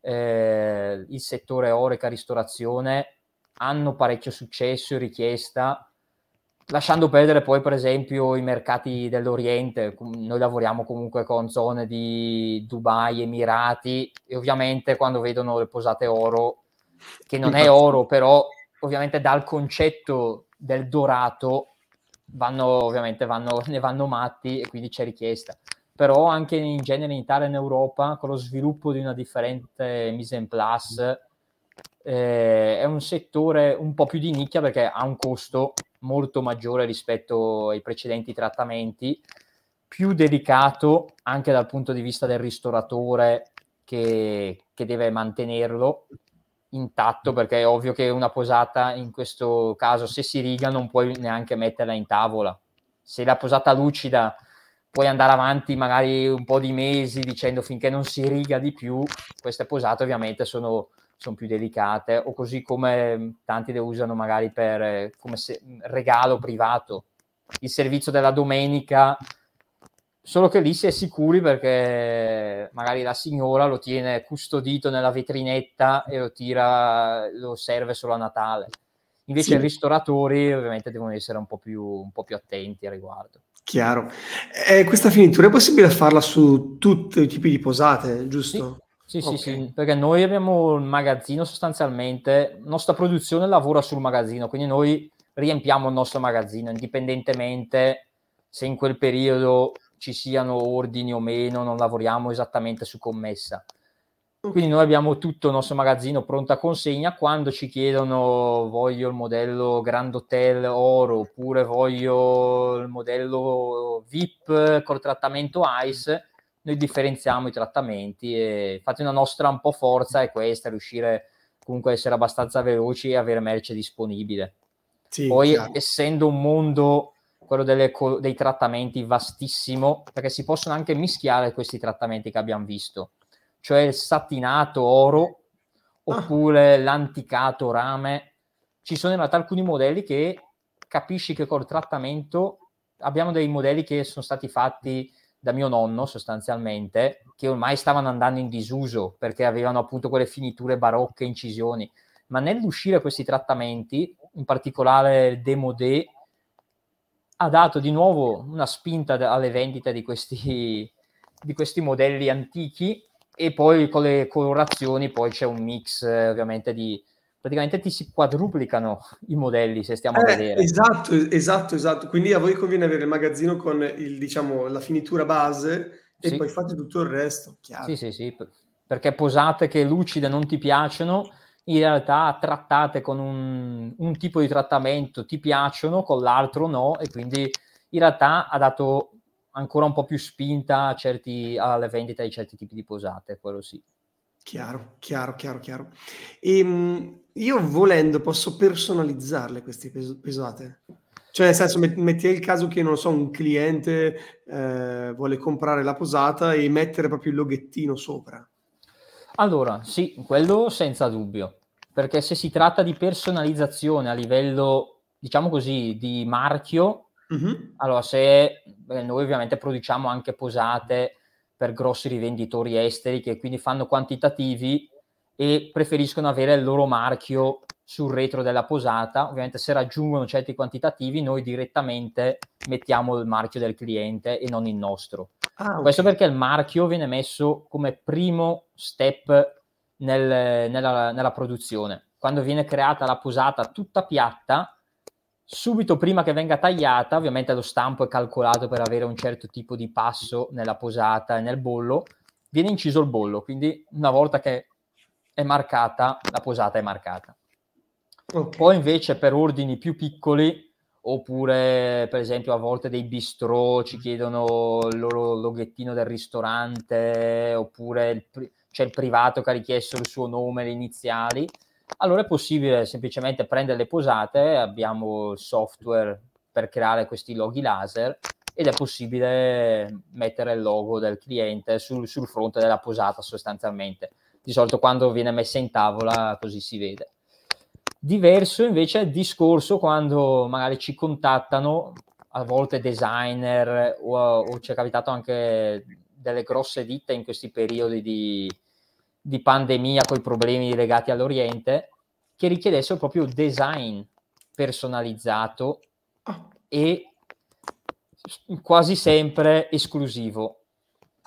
eh, il settore Oreca Ristorazione, hanno parecchio successo e richiesta, lasciando perdere poi per esempio i mercati dell'Oriente, noi lavoriamo comunque con zone di Dubai, Emirati e ovviamente quando vedono le posate oro, che non è oro però ovviamente dal concetto del dorato vanno ovviamente vanno, ne vanno matti e quindi c'è richiesta. Però anche in genere in Italia e in Europa con lo sviluppo di una differente mise en place eh, è un settore un po' più di nicchia perché ha un costo molto maggiore rispetto ai precedenti trattamenti, più delicato anche dal punto di vista del ristoratore che, che deve mantenerlo intatto perché è ovvio che una posata in questo caso se si riga non puoi neanche metterla in tavola. Se la posata lucida puoi andare avanti magari un po' di mesi dicendo finché non si riga di più queste posate ovviamente sono sono più delicate, o così come tanti le usano magari per eh, come se, mm, regalo privato, il servizio della domenica, solo che lì si è sicuri perché magari la signora lo tiene custodito nella vetrinetta e lo tira, lo serve solo a Natale. Invece sì. i ristoratori ovviamente devono essere un po' più, un po più attenti a riguardo. Chiaro. Eh, questa finitura è possibile farla su tutti i tipi di posate, giusto? Sì. Sì, okay. sì, sì, perché noi abbiamo il magazzino sostanzialmente, la nostra produzione lavora sul magazzino, quindi noi riempiamo il nostro magazzino, indipendentemente se in quel periodo ci siano ordini o meno, non lavoriamo esattamente su commessa. Quindi noi abbiamo tutto il nostro magazzino pronto a consegna, quando ci chiedono voglio il modello Grand Hotel Oro oppure voglio il modello VIP col trattamento ICE, noi differenziamo i trattamenti e infatti una nostra un po' forza è questa, riuscire comunque essere abbastanza veloci e avere merce disponibile. Sì, Poi, chiaro. essendo un mondo, quello delle, dei trattamenti, vastissimo, perché si possono anche mischiare questi trattamenti che abbiamo visto, cioè il satinato oro Ah. oppure l'anticato rame. Ci sono in realtà alcuni modelli che capisci che col trattamento abbiamo dei modelli che sono stati fatti da mio nonno sostanzialmente, che ormai stavano andando in disuso perché avevano appunto quelle finiture barocche, incisioni, ma nell'uscire questi trattamenti, in particolare il Demodé, ha dato di nuovo una spinta alle vendite di questi, di questi modelli antichi e poi con le colorazioni poi c'è un mix eh, ovviamente di praticamente ti si quadruplicano i modelli se stiamo eh, a vedere esatto esatto esatto quindi a voi conviene avere il magazzino con il diciamo la finitura base e sì. poi fate tutto il resto chiaro. sì sì sì perché posate che lucide non ti piacciono in realtà trattate con un, un tipo di trattamento ti piacciono con l'altro no e quindi in realtà ha dato ancora un po' più spinta certi, alle vendite di certi tipi di posate, quello sì. Chiaro, chiaro, chiaro, chiaro. E, mh, io volendo posso personalizzarle queste pes- pesate? Cioè, nel senso, met- metti il caso che, non so, un cliente eh, vuole comprare la posata e mettere proprio il loghettino sopra. Allora, sì, quello senza dubbio, perché se si tratta di personalizzazione a livello, diciamo così, di marchio, Mhm. allora se beh, noi ovviamente produciamo anche posate per grossi rivenditori esteri che quindi fanno quantitativi e preferiscono avere il loro marchio sul retro della posata, ovviamente se raggiungono certi quantitativi noi direttamente mettiamo il marchio del cliente e non il nostro. Ah, ok. Questo perché il marchio viene messo come primo step nel- nella, nella produzione. Quando viene creata la posata tutta piatta, subito prima che venga tagliata, ovviamente lo stampo è calcolato per avere un certo tipo di passo nella posata e nel bollo, viene inciso il bollo, quindi una volta che è marcata, la posata è marcata. Ok. Poi invece per ordini più piccoli, oppure per esempio a volte dei bistrò ci chiedono il loro loghettino del ristorante, oppure il pri- c'è il privato che ha richiesto il suo nome, le iniziali, allora è possibile semplicemente prendere le posate, abbiamo il software per creare questi loghi laser ed è possibile mettere il logo del cliente sul, sul fronte della posata sostanzialmente. Di solito quando viene messa in tavola così si vede. Diverso invece è il discorso quando magari ci contattano a volte designer o, o ci è capitato anche delle grosse ditte in questi periodi di, di pandemia con i problemi legati all'Oriente che richiedessero proprio design personalizzato Ah, e quasi sempre esclusivo.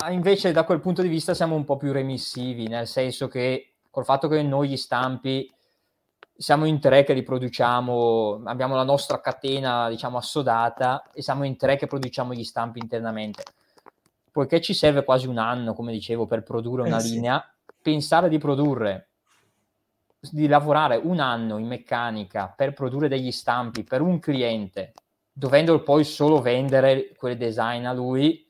Ah, Invece da quel punto di vista siamo un po' più remissivi, nel senso che col fatto che noi gli stampi siamo in tre che li produciamo, abbiamo la nostra catena diciamo assodata e siamo in tre che produciamo gli stampi internamente. Poiché ci serve quasi un anno, come dicevo, per produrre una Eh, sì. linea, pensare di produrre, di lavorare un anno in meccanica per produrre degli stampi per un cliente, dovendo poi solo vendere quel design a lui,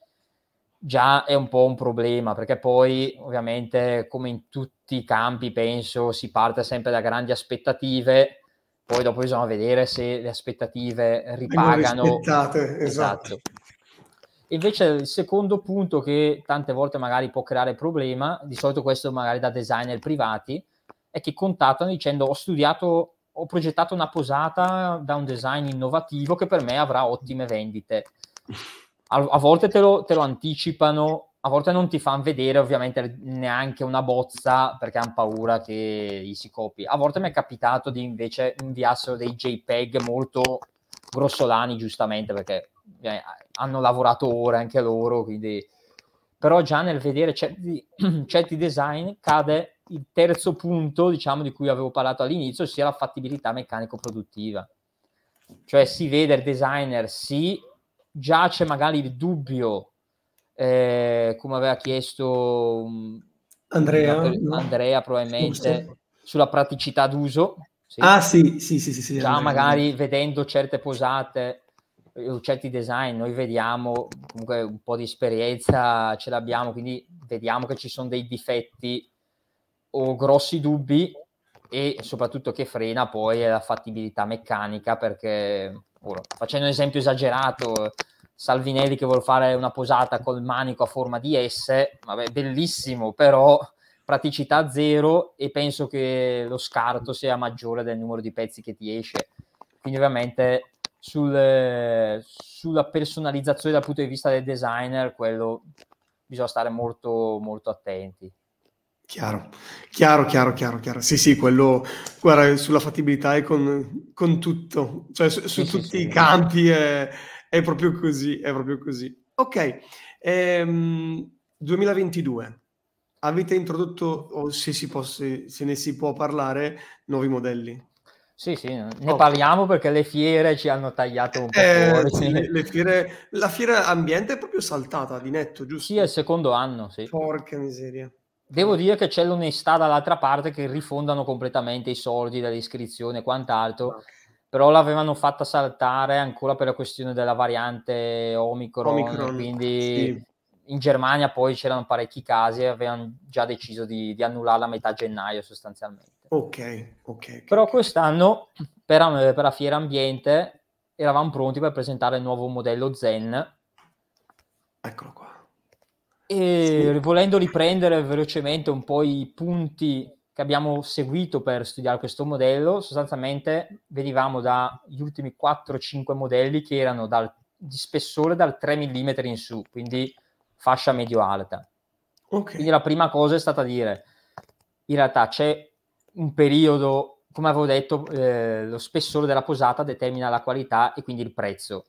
già è un po' un problema, perché poi ovviamente come in tutti i campi penso si parte sempre da grandi aspettative, poi dopo bisogna vedere se le aspettative ripagano. esatto. Esatto. Invece il secondo punto che tante volte magari può creare problema, di solito questo magari da designer privati, è che contattano dicendo ho studiato, ho progettato una posata da un design innovativo che per me avrà ottime vendite. A, a volte te lo, te lo anticipano, a volte non ti fanno vedere ovviamente neanche una bozza perché hanno paura che gli si copi. A volte mi è capitato di invece inviassero dei JPEG molto grossolani giustamente perché eh, hanno lavorato ore anche loro, quindi però già nel vedere certi, certi design cade il terzo punto, diciamo, di cui avevo parlato all'inizio, sia la fattibilità meccanico-produttiva. Cioè si vede il designer, sì, già c'è magari il dubbio, eh, come aveva chiesto um, Andrea, una? Andrea probabilmente, Giusto. sulla praticità d'uso. sì. Ah, sì, sì, sì, sì, sì, già Andrea, magari Andrea. vedendo certe posate eh, certi design, noi vediamo comunque un po' di esperienza ce l'abbiamo, quindi vediamo che ci sono dei difetti o grossi dubbi e soprattutto che frena poi la fattibilità meccanica perché, ora, facendo un esempio esagerato, Salvinelli che vuole fare una posata col manico a forma di S, vabbè, bellissimo, però praticità zero e penso che lo scarto sia maggiore del numero di pezzi che ti esce. Quindi ovviamente sul, sulla personalizzazione dal punto di vista del designer, quello bisogna stare molto, molto attenti. Chiaro, chiaro, chiaro, chiaro, chiaro. Sì, sì, quello, guarda, sulla fattibilità è con, con tutto, cioè su, su sì, tutti sì, i campi è, è, proprio così, è proprio così. Ok, ehm, 2022, avete introdotto, o se, si può, se, se ne si può parlare, nuovi modelli? Sì, sì, ne okay. parliamo perché le fiere ci hanno tagliato un po' eh. Le, le fiere, la fiera ambiente è proprio saltata di netto, giusto? Sì, è il secondo anno, sì. Porca miseria. Devo dire che c'è l'onestà dall'altra parte che rifondano completamente i soldi dell'iscrizione e quant'altro, okay. però l'avevano fatta saltare ancora per la questione della variante Omicron, Omicron quindi sì. in Germania poi c'erano parecchi casi e avevano già deciso di, di annullarla a metà gennaio sostanzialmente. Ok, ok. okay però okay. quest'anno per, per la fiera ambiente eravamo pronti per presentare il nuovo modello Zen. Eccolo qua e sì. volendo riprendere velocemente un po' i punti che abbiamo seguito per studiare questo modello, sostanzialmente venivamo dagli ultimi 4-5 modelli che erano dal, di spessore dal 3 mm in su, quindi fascia medio-alta. Okay. Quindi la prima cosa è stata dire, in realtà c'è un periodo, come avevo detto, eh, lo spessore della posata determina la qualità e quindi il prezzo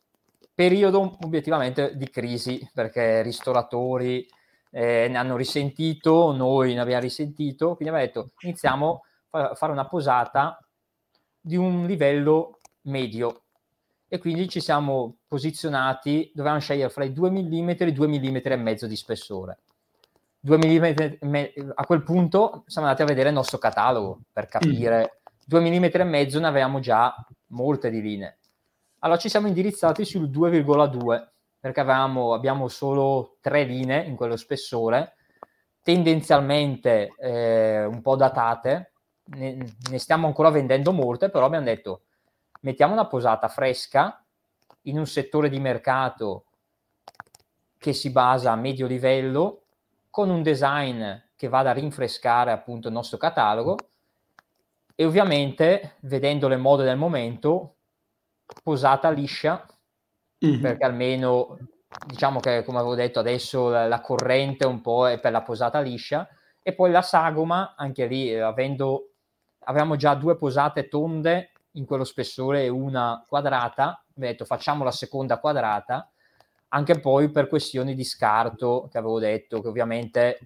periodo obiettivamente di crisi perché ristoratori eh, ne hanno risentito, noi ne abbiamo risentito, quindi abbiamo detto iniziamo a fare una posata di un livello medio. E quindi ci siamo posizionati, dovevamo scegliere fra i 2 mm e 2 mm e mezzo di spessore. 2 mm, a quel punto siamo andati a vedere il nostro catalogo per capire, 2 mm e mezzo ne avevamo già molte di linee allora ci siamo indirizzati sul 2,2 perché avevamo, abbiamo solo tre linee in quello spessore, tendenzialmente eh, un po' datate, ne, ne, stiamo ancora vendendo molte, però abbiamo detto mettiamo una posata fresca in un settore di mercato che si basa a medio livello, con un design che vada a rinfrescare appunto il nostro catalogo e ovviamente vedendo le mode del momento posata liscia, mm-hmm. perché almeno diciamo che come avevo detto adesso la, la, corrente un po' è per la posata liscia e poi la sagoma anche lì eh, avendo avevamo già due posate tonde in quello spessore e una quadrata mi detto facciamo la seconda quadrata anche poi per questioni di scarto che avevo detto che ovviamente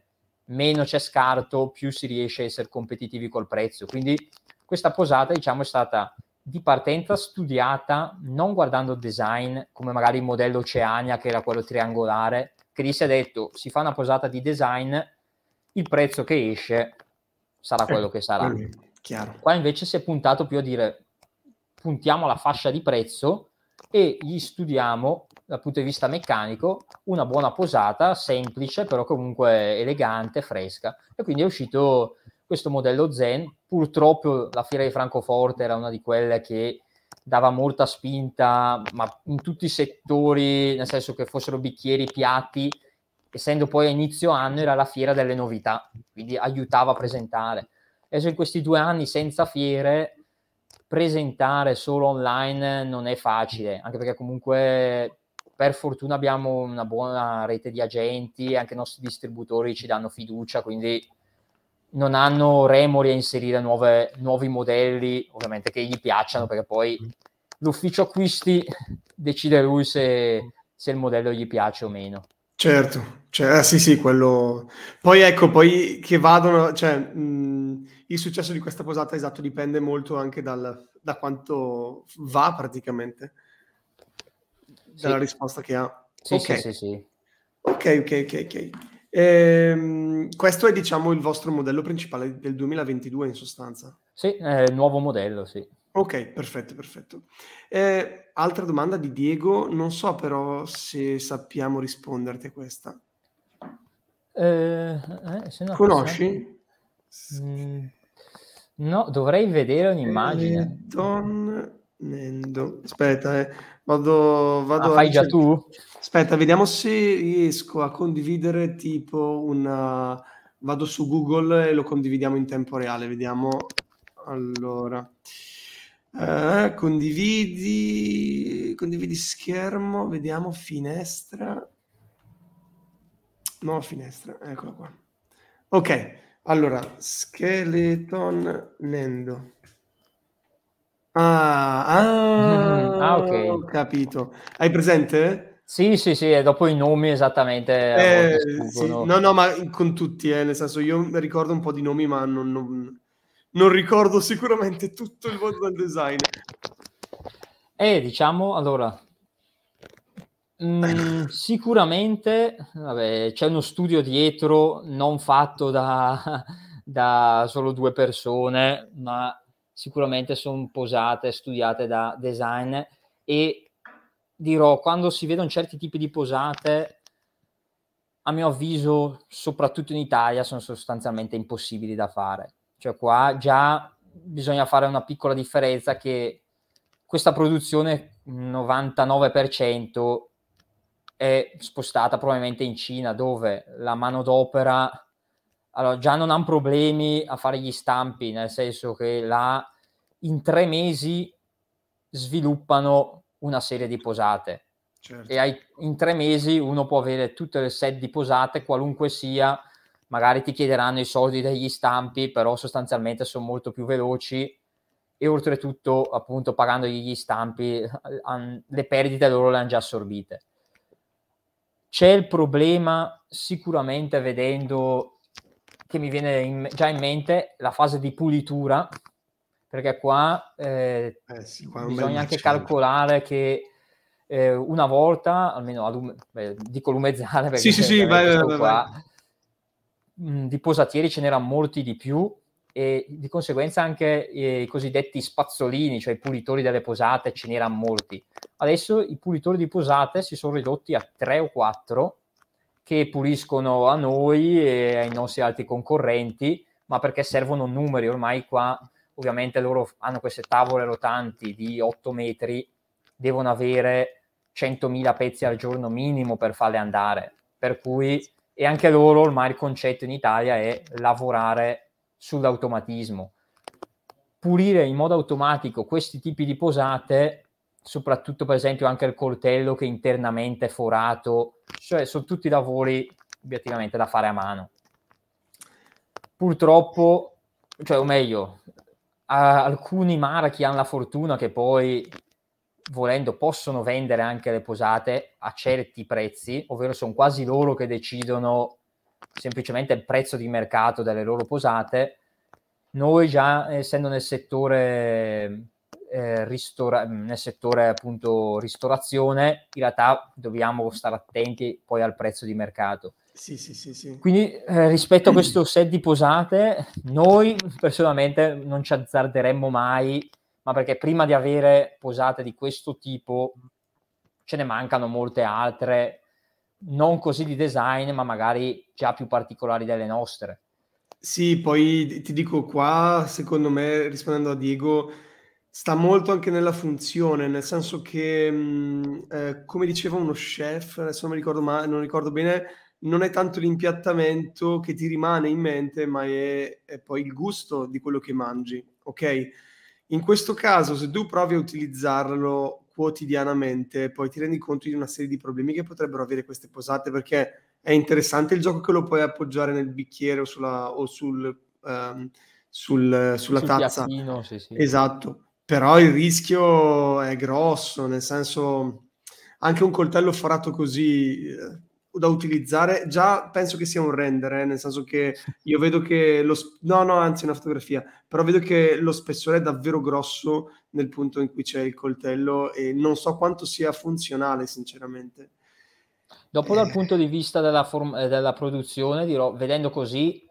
meno c'è scarto più si riesce a essere competitivi col prezzo quindi questa posata diciamo è stata di partenza studiata, non guardando il design, come magari il modello Oceania, che era quello triangolare, che lì si è detto, si fa una posata di design, il prezzo che esce sarà eh, quello che sarà. Chiaro. Qua invece si è puntato più a dire, puntiamo alla fascia di prezzo e gli studiamo dal punto di vista meccanico una buona posata, semplice, però comunque elegante, fresca. E quindi è uscito questo modello Zen. Purtroppo la fiera di Francoforte era una di quelle che dava molta spinta, ma in tutti i settori, nel senso che fossero bicchieri, piatti, essendo poi a inizio anno era la fiera delle novità, quindi aiutava a presentare. Adesso in questi due anni senza fiere, presentare solo online non è facile, anche perché comunque per fortuna abbiamo una buona rete di agenti, anche i nostri distributori ci danno fiducia, quindi non hanno remori a inserire nuove, nuovi modelli, ovviamente che gli piacciono, perché poi l'ufficio acquisti decide lui se, se il modello gli piace o meno. Certo, cioè, sì, sì, quello. Poi ecco, poi che vadano, cioè, mh, il successo di questa posata, esatto, dipende molto anche dal, da quanto va praticamente, dalla sì. risposta che ha. Sì, okay. sì, sì, sì. Ok, ok, ok, ok. Ehm, questo è diciamo il vostro modello principale del 2022 in sostanza. Sì, è il nuovo modello, sì. Ok, perfetto, perfetto. Eh, altra domanda di Diego, non so però se sappiamo risponderti a questa. Eh, eh, Conosci? Mm, No, dovrei vedere un'immagine. Skeleton Nendo. Aspetta, eh. vado, vado ah, fai già tu? Aspetta, vediamo se riesco a condividere tipo una... Vado su Google e lo condividiamo in tempo reale, vediamo. Allora, eh, condividi, condividi schermo, vediamo finestra. No, finestra, eccola qua. Ok, allora, Skeleton Nendo. Ah, ah, ah, ok. Ho capito. Hai presente? Sì, sì, sì, e dopo i nomi esattamente. Eh, sì. No, no, ma con tutti, eh, nel senso io ricordo un po' di nomi, ma non, non, non ricordo sicuramente tutto il mondo del design. Eh, diciamo, allora, mm, sicuramente vabbè, c'è uno studio dietro non fatto da, da solo due persone, ma sicuramente sono posate, studiate da design e dirò, quando si vedono certi tipi di posate, a mio avviso, soprattutto in Italia, sono sostanzialmente impossibili da fare. Cioè qua già bisogna fare una piccola differenza che questa produzione 99% è spostata probabilmente in Cina dove la manodopera allora, già non hanno problemi a fare gli stampi, nel senso che là in tre mesi sviluppano una serie di posate. Certo. E hai, in tre mesi uno può avere tutte le set di posate, qualunque sia, magari ti chiederanno i soldi degli stampi, però sostanzialmente sono molto più veloci e oltretutto, appunto, pagando gli stampi, le perdite loro le hanno già assorbite. C'è il problema sicuramente vedendo che mi viene in, già in mente la fase di pulitura, perché qua, eh, eh sì, qua bisogna anche calcolare che eh, una volta, almeno a lume, beh, dico lumezzale perché sì, sì, sì, vai, vai, qua, mh, mm, di posatieri ce n'erano molti di più e di conseguenza anche eh, i cosiddetti spazzolini, cioè i pulitori delle posate, ce n'erano molti. Adesso i pulitori di posate si sono ridotti a tre o quattro che puliscono a noi e ai nostri altri concorrenti, ma perché servono numeri. Ormai qua ovviamente loro hanno queste tavole rotanti di 8 metri, devono avere 100.000 pezzi al giorno minimo per farle andare. Per cui, e anche loro ormai il concetto in Italia è lavorare sull'automatismo. Pulire in modo automatico questi tipi di posate soprattutto per esempio anche il coltello che internamente è forato, cioè sono tutti lavori obiettivamente da fare a mano. Purtroppo, cioè o meglio, alcuni marchi hanno la fortuna che poi volendo possono vendere anche le posate a certi prezzi, ovvero sono quasi loro che decidono semplicemente il prezzo di mercato delle loro posate. Noi già essendo nel settore eh, ristora- nel settore appunto ristorazione, in realtà dobbiamo stare attenti poi al prezzo di mercato. Sì, sì, sì, sì. Quindi eh, rispetto a questo set di posate, noi personalmente non ci azzarderemmo mai, ma perché prima di avere posate di questo tipo ce ne mancano molte altre, non così di design, ma magari già più particolari delle nostre. Sì, poi ti dico qua, secondo me, rispondendo a Diego, sta molto anche nella funzione, nel senso che, mh, eh, come diceva uno chef, adesso non mi ricordo, ma, non ricordo bene, non è tanto l'impiattamento che ti rimane in mente, ma è, è poi il gusto di quello che mangi, ok? In questo caso, se tu provi a utilizzarlo quotidianamente, poi ti rendi conto di una serie di problemi che potrebbero avere queste posate, perché è interessante il gioco che lo puoi appoggiare nel bicchiere o, sulla, o sul, um, sul, sulla sul tazza. Piattino, sì, sì. Esatto però il rischio è grosso, nel senso anche un coltello forato così eh, da utilizzare, già penso che sia un render, eh, nel senso che io vedo che lo... no, no, anzi una fotografia, però vedo che lo spessore è davvero grosso nel punto in cui c'è il coltello e non so quanto sia funzionale, sinceramente. Dopo eh... dal punto di vista della, form- eh, della produzione, dirò, vedendo così,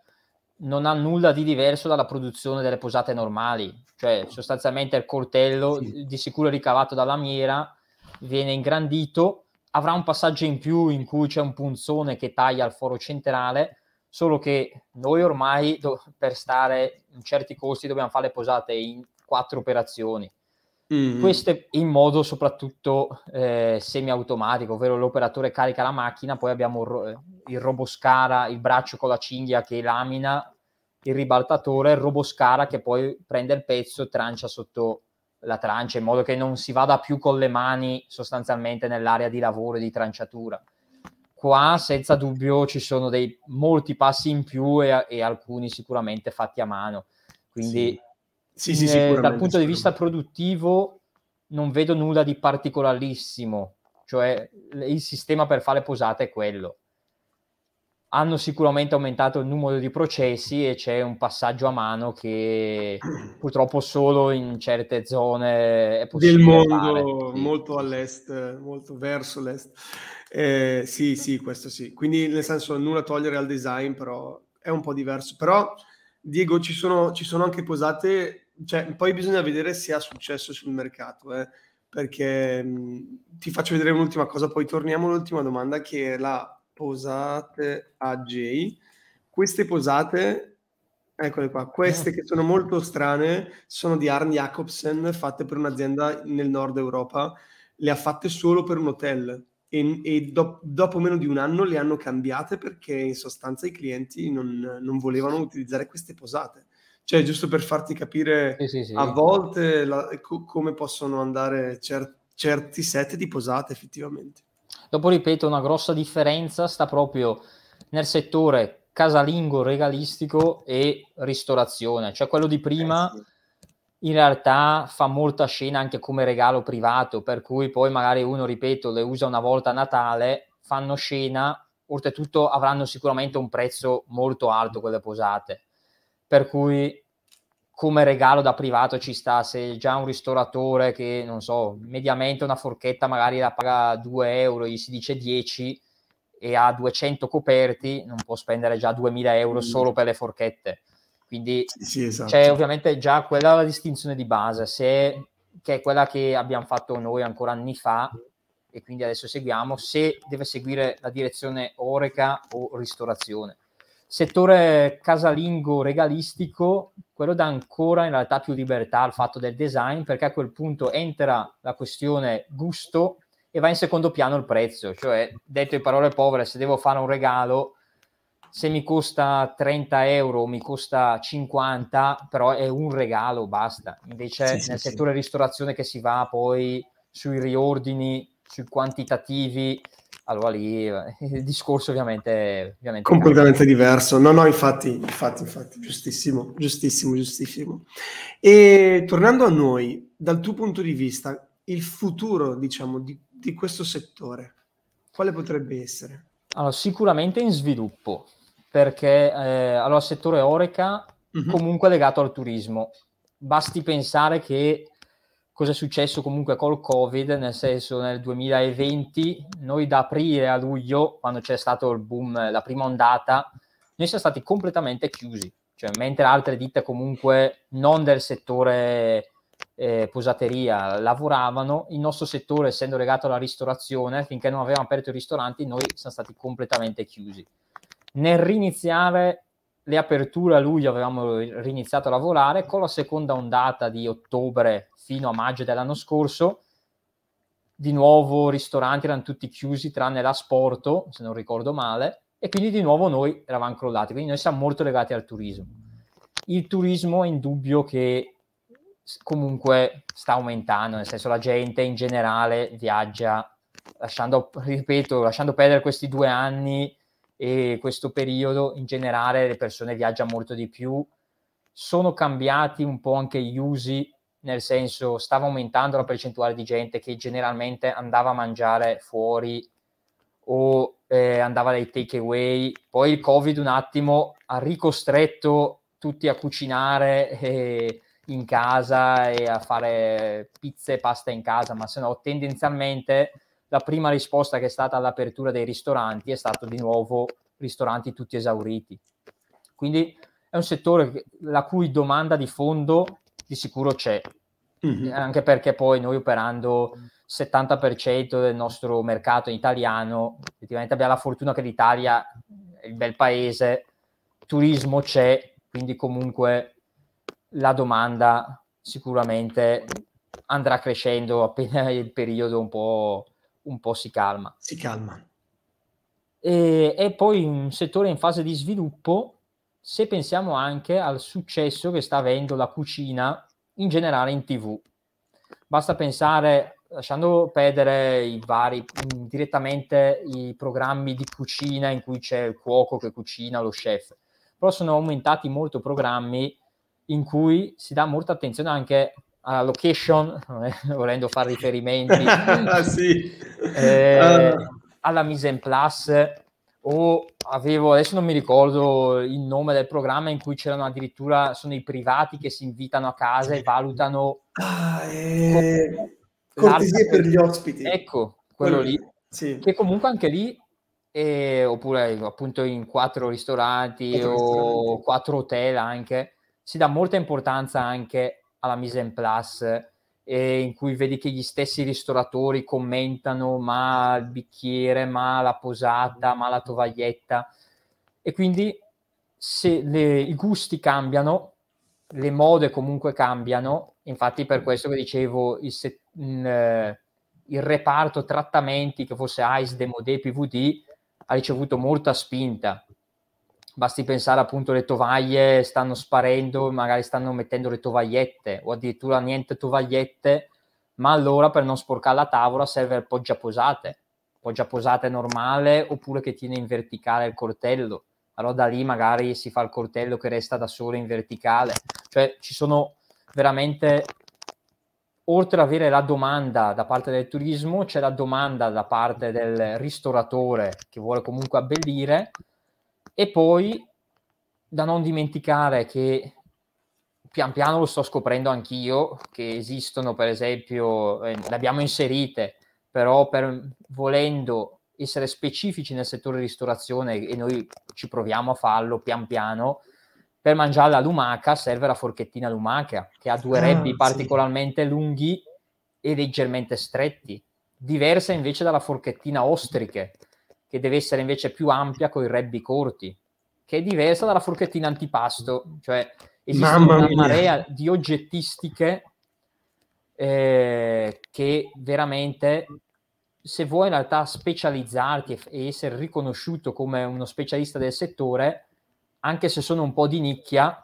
non ha nulla di diverso dalla produzione delle posate normali, cioè sostanzialmente il coltello sì. di sicuro ricavato dalla lamiera viene ingrandito, avrà un passaggio in più in cui c'è un punzone che taglia il foro centrale, solo che noi ormai do- per stare in certi costi dobbiamo fare le posate in quattro operazioni. Mm. Queste in modo soprattutto eh, semi-automatico, ovvero l'operatore carica la macchina, poi abbiamo il, ro- il roboscara, il braccio con la cinghia che lamina, il ribaltatore, il roboscara che poi prende il pezzo e trancia sotto la trancia in modo che non si vada più con le mani sostanzialmente nell'area di lavoro e di tranciatura. Qua senza dubbio ci sono dei molti passi in più e, e alcuni sicuramente fatti a mano. Quindi sì. Sì, sì, eh, dal punto di vista produttivo non vedo nulla di particolarissimo, cioè il sistema per fare posate è quello hanno sicuramente aumentato il numero di processi e c'è un passaggio a mano che purtroppo solo in certe zone è possibile. Del mondo fare. molto all'est, molto verso l'est. Eh, sì, sì, questo sì. Quindi nel senso nulla togliere al design, però è un po' diverso. Però Diego, ci sono, ci sono anche posate, cioè, poi bisogna vedere se ha successo sul mercato, eh, perché mh, ti faccio vedere un'ultima cosa, poi torniamo all'ultima domanda che è la posate a J. Queste posate, eccole qua, queste che sono molto strane, sono di Arn Jacobsen, fatte per un'azienda nel nord Europa, le ha fatte solo per un hotel e, e do, dopo meno di un anno le hanno cambiate perché in sostanza i clienti non, non volevano utilizzare queste posate. Cioè, giusto per farti capire sì, sì, sì. a volte la, co- come possono andare cer- certi set di posate effettivamente. Dopo ripeto, una grossa differenza sta proprio nel settore casalingo, regalistico e ristorazione, cioè quello di prima eh in realtà fa molta scena anche come regalo privato, per cui poi magari uno, ripeto, le usa una volta a Natale, fanno scena, oltretutto avranno sicuramente un prezzo molto alto quelle posate, per cui come regalo da privato ci sta, se già un ristoratore che, non so, mediamente una forchetta magari la paga 2 euro, gli si dice 10 e ha 200 coperti, non può spendere già 2000 euro mm. solo per le forchette. Quindi sì, sì, esatto. c'è ovviamente già quella la distinzione di base, se, che è quella che abbiamo fatto noi ancora anni fa e quindi adesso seguiamo, se deve seguire la direzione oreca o ristorazione settore casalingo regalistico, quello dà ancora in realtà più libertà al fatto del design perché a quel punto entra la questione gusto e va in secondo piano il prezzo, cioè detto in parole povere, se devo fare un regalo, se mi costa 30 euro, mi costa 50, però è un regalo, basta. Invece sì, nel sì, settore sì. ristorazione che si va poi sui riordini, sui quantitativi, allora lì eh, il discorso ovviamente, ovviamente completamente cambia. diverso. No, no, infatti, infatti, infatti, giustissimo, giustissimo, giustissimo. E tornando a noi, dal tuo punto di vista, il futuro, diciamo, di, di questo settore, quale potrebbe essere? Allora, sicuramente in sviluppo, perché eh, allora, il settore Oreca mm-hmm. comunque legato al turismo. Basti pensare che cosa è successo comunque col Covid, nel senso nel 2020, noi da aprile a luglio, quando c'è stato il boom, la prima ondata, noi siamo stati completamente chiusi, cioè mentre altre ditte comunque non del settore eh, posateria lavoravano, il nostro settore essendo legato alla ristorazione, finché non avevamo aperto i ristoranti, noi siamo stati completamente chiusi. Nel riniziare le aperture a luglio avevamo riniziato a lavorare, con la seconda ondata di ottobre fino a maggio dell'anno scorso, di nuovo ristoranti erano tutti chiusi tranne l'asporto, se non ricordo male, e quindi di nuovo noi eravamo crollati, quindi noi siamo molto legati al turismo. Il turismo è indubbio che comunque sta aumentando, nel senso la gente in generale viaggia, lasciando, ripeto, lasciando perdere questi due anni e questo periodo in generale le persone viaggiano molto di più, sono cambiati un po' anche gli usi, nel senso stava aumentando la percentuale di gente che generalmente andava a mangiare fuori o eh, andava dai takeaway, poi il covid un attimo ha ricostretto tutti a cucinare eh, in casa e a fare pizze e pasta in casa, ma se no tendenzialmente la prima risposta che è stata all'apertura dei ristoranti è stato di nuovo ristoranti tutti esauriti. Quindi è un settore la cui domanda di fondo di sicuro c'è, mm-hmm. anche perché poi noi operando il 70% del nostro mercato italiano, effettivamente abbiamo la fortuna che l'Italia è il bel paese, turismo c'è, quindi comunque la domanda sicuramente andrà crescendo appena il periodo un po', un po si calma. Si calma. E, e poi un settore in fase di sviluppo, se pensiamo anche al successo che sta avendo la cucina in generale in tv. Basta pensare, lasciando perdere i vari, direttamente i programmi di cucina in cui c'è il cuoco che cucina, lo chef, però sono aumentati molto programmi in cui si dà molta attenzione anche alla location, volendo fare riferimenti, ah, sì. eh, uh alla mise en place o avevo, adesso non mi ricordo il nome del programma in cui c'erano addirittura, sono i privati che si invitano a casa e valutano... Ah, eh, cortesie per gli ospiti. Ecco, quello, quello lì. Sì. Che comunque anche lì, eh, oppure appunto in quattro ristoranti quattro o ristoranti. quattro hotel anche, si dà molta importanza anche alla mise en place eh, in cui vedi che gli stessi ristoratori commentano ma il bicchiere, ma la posata, ma la tovaglietta e quindi se le, i gusti cambiano, le mode comunque cambiano, infatti per questo che dicevo il, set, il, il reparto trattamenti che fosse ICE, Demodé, PVD ha ricevuto molta spinta Basti pensare appunto le tovaglie stanno sparendo, magari stanno mettendo le tovagliette o addirittura niente tovagliette, ma allora per non sporcare la tavola serve il poggiaposate, poggiaposate normale oppure che tiene in verticale il coltello. Allora da lì magari si fa il coltello che resta da solo in verticale. Cioè ci sono veramente oltre ad avere la domanda da parte del turismo, c'è la domanda da parte del ristoratore che vuole comunque abbellire e poi da non dimenticare che pian piano lo sto scoprendo anch'io, che esistono per esempio, eh, le abbiamo inserite, però per, volendo essere specifici nel settore ristorazione e noi ci proviamo a farlo pian piano, per mangiare la lumaca serve la forchettina lumaca, che ha due ah, rebbi particolarmente sì. lunghi e leggermente stretti, diversa invece dalla forchettina ostriche, che deve essere invece più ampia con i rebbi corti, che è diversa dalla forchettina antipasto, cioè esiste Mamma una mia. marea di oggettistiche eh, che veramente se vuoi in realtà specializzarti e essere riconosciuto come uno specialista del settore, anche se sono un po' di nicchia,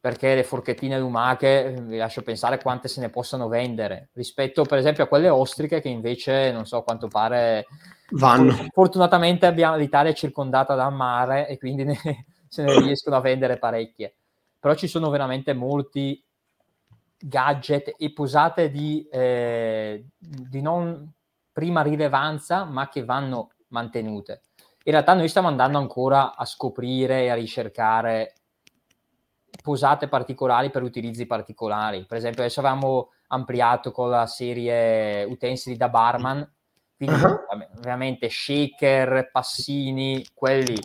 perché le forchettine lumache vi lascio pensare quante se ne possano vendere rispetto per esempio a quelle ostriche che invece non so a quanto pare Vanno. Fortunatamente abbiamo, l'Italia è circondata dal mare e quindi ne, se ne riescono a vendere parecchie. Però ci sono veramente molti gadget e posate di, eh, di non prima rilevanza, ma che vanno mantenute. In realtà noi stiamo andando ancora a scoprire e a ricercare posate particolari per utilizzi particolari. Per esempio, adesso avevamo ampliato con la serie utensili da barman quindi uh-huh. ovviamente shaker, passini, quelli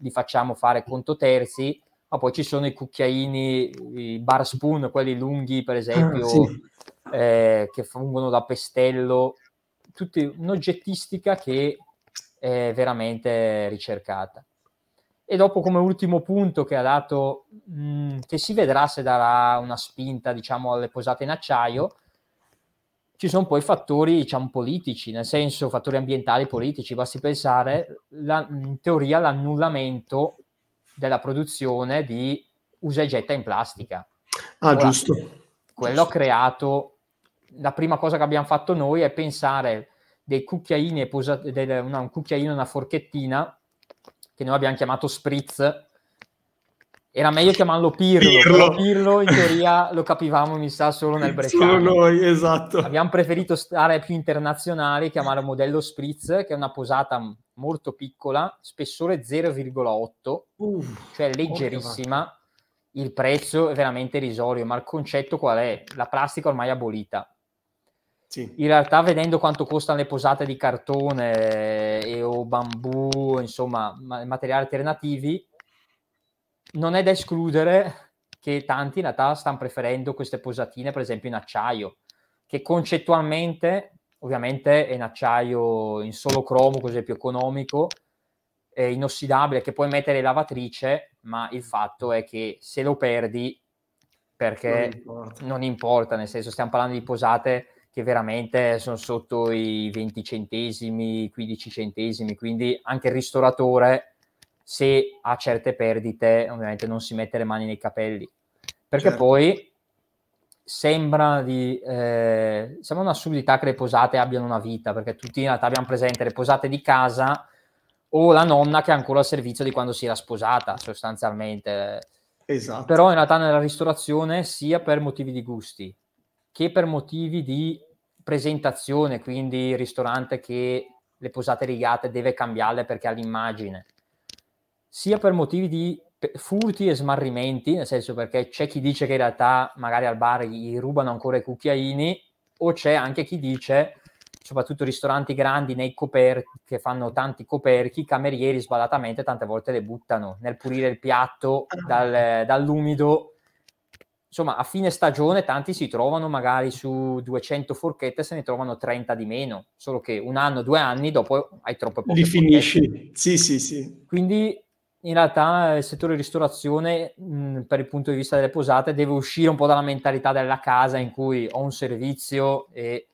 li facciamo fare conto terzi, ma poi ci sono i cucchiaini, i bar spoon, quelli lunghi per esempio, ah, sì. eh, che fungono da pestello, tutti un'oggettistica che è veramente ricercata. E dopo come ultimo punto che ha dato, mh, mm, che si vedrà se darà una spinta diciamo alle posate in acciaio, ci sono poi fattori, diciamo, politici, nel senso fattori ambientali politici. Basti pensare, la, in teoria, l'annullamento della produzione di usa e getta in plastica. Ah, Ora, giusto. Quello ha creato, la prima cosa che abbiamo fatto noi è pensare dei cucchiaini, una, un cucchiaino e una forchettina, che noi abbiamo chiamato spritz, era meglio chiamarlo Pirlo, Pirlo. Pirlo in teoria lo capivamo, mi sa, solo nel Bresciano. Solo noi, esatto. Abbiamo preferito stare più internazionali, chiamare modello Spritz, che è una posata molto piccola, spessore 0,8, Uff, cioè leggerissima. Il prezzo è veramente irrisorio, ma il concetto qual è? La plastica ormai è abolita. Sì. In realtà, vedendo quanto costano le posate di cartone e o bambù, insomma, materiali alternativi, non è da escludere che tanti in realtà stanno preferendo queste posatine, per esempio in acciaio, che concettualmente, ovviamente è in acciaio in solo cromo, così è più economico, eh, inossidabile che puoi mettere in lavatrice, ma il fatto è che se lo perdi, perché non importa. non importa, nel senso stiamo parlando di posate che veramente sono sotto i 20 centesimi, 15 centesimi, quindi anche il ristoratore, se ha certe perdite, ovviamente non si mette le mani nei capelli, perché certo. poi sembra di eh, sembra un'assurdità che le posate abbiano una vita, perché tutti in realtà abbiamo presente le posate di casa o la nonna che ha ancora il servizio di quando si era sposata, sostanzialmente. Esatto. Però in realtà nella ristorazione, sia per motivi di gusti, che per motivi di presentazione, quindi il ristorante che le posate rigate deve cambiarle perché ha l'immagine, sia per motivi di furti e smarrimenti, nel senso perché c'è chi dice che in realtà magari al bar gli rubano ancora i cucchiaini, o c'è anche chi dice, soprattutto ristoranti grandi nei coperchi, che fanno tanti coperchi, i camerieri sbadatamente tante volte le buttano nel pulire il piatto ah. dal, dall'umido insomma, a fine stagione tanti si trovano magari su 200 forchette, se ne trovano 30 di meno, solo che un anno, due anni dopo hai troppe poche Li finisci, sì, sì, sì. Quindi in realtà il settore ristorazione, mh, per il punto di vista delle posate, deve uscire un po' dalla mentalità della casa in cui ho un servizio e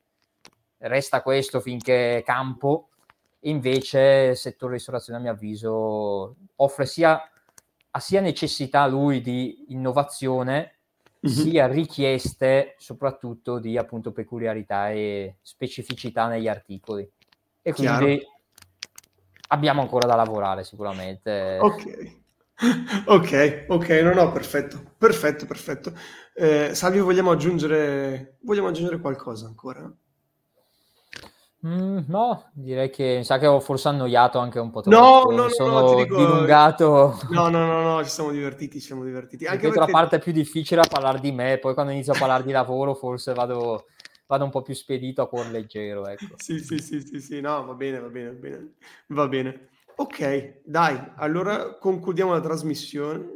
resta questo finché campo. Invece il settore ristorazione, a mio avviso, offre sia, ha sia necessità lui di innovazione, mm-hmm. sia richieste soprattutto di appunto peculiarità e specificità negli articoli. E quindi Chiaro. abbiamo ancora da lavorare sicuramente. Ok. Ok, ok, no, no, perfetto, perfetto, perfetto. Eh, Salvio, vogliamo aggiungere, vogliamo aggiungere qualcosa ancora? Mm, no, direi che mi sa che ho forse annoiato anche un po' troppo. No, no, sono no, dico, dilungato. No, no, no, no, ci siamo divertiti, ci siamo divertiti. Anche perché... la parte più difficile è parlare di me, poi quando inizio a parlare di lavoro forse vado, vado un po' più spedito a cuor leggero, ecco. Sì, sì, sì, sì, sì, no, va bene, va bene, va bene. Va bene. Ok, dai, allora concludiamo la trasmissione.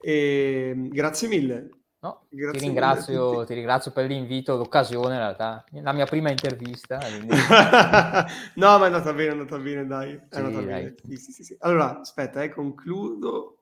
E grazie mille. No, ti, ringrazio, ti, ringrazio, per l'invito, l'occasione in realtà, la mia prima intervista. Quindi... no, ma è andata bene, è andata bene, dai. È sì, andata dai. bene. Sì, sì, allora, aspetta, eh, concludo.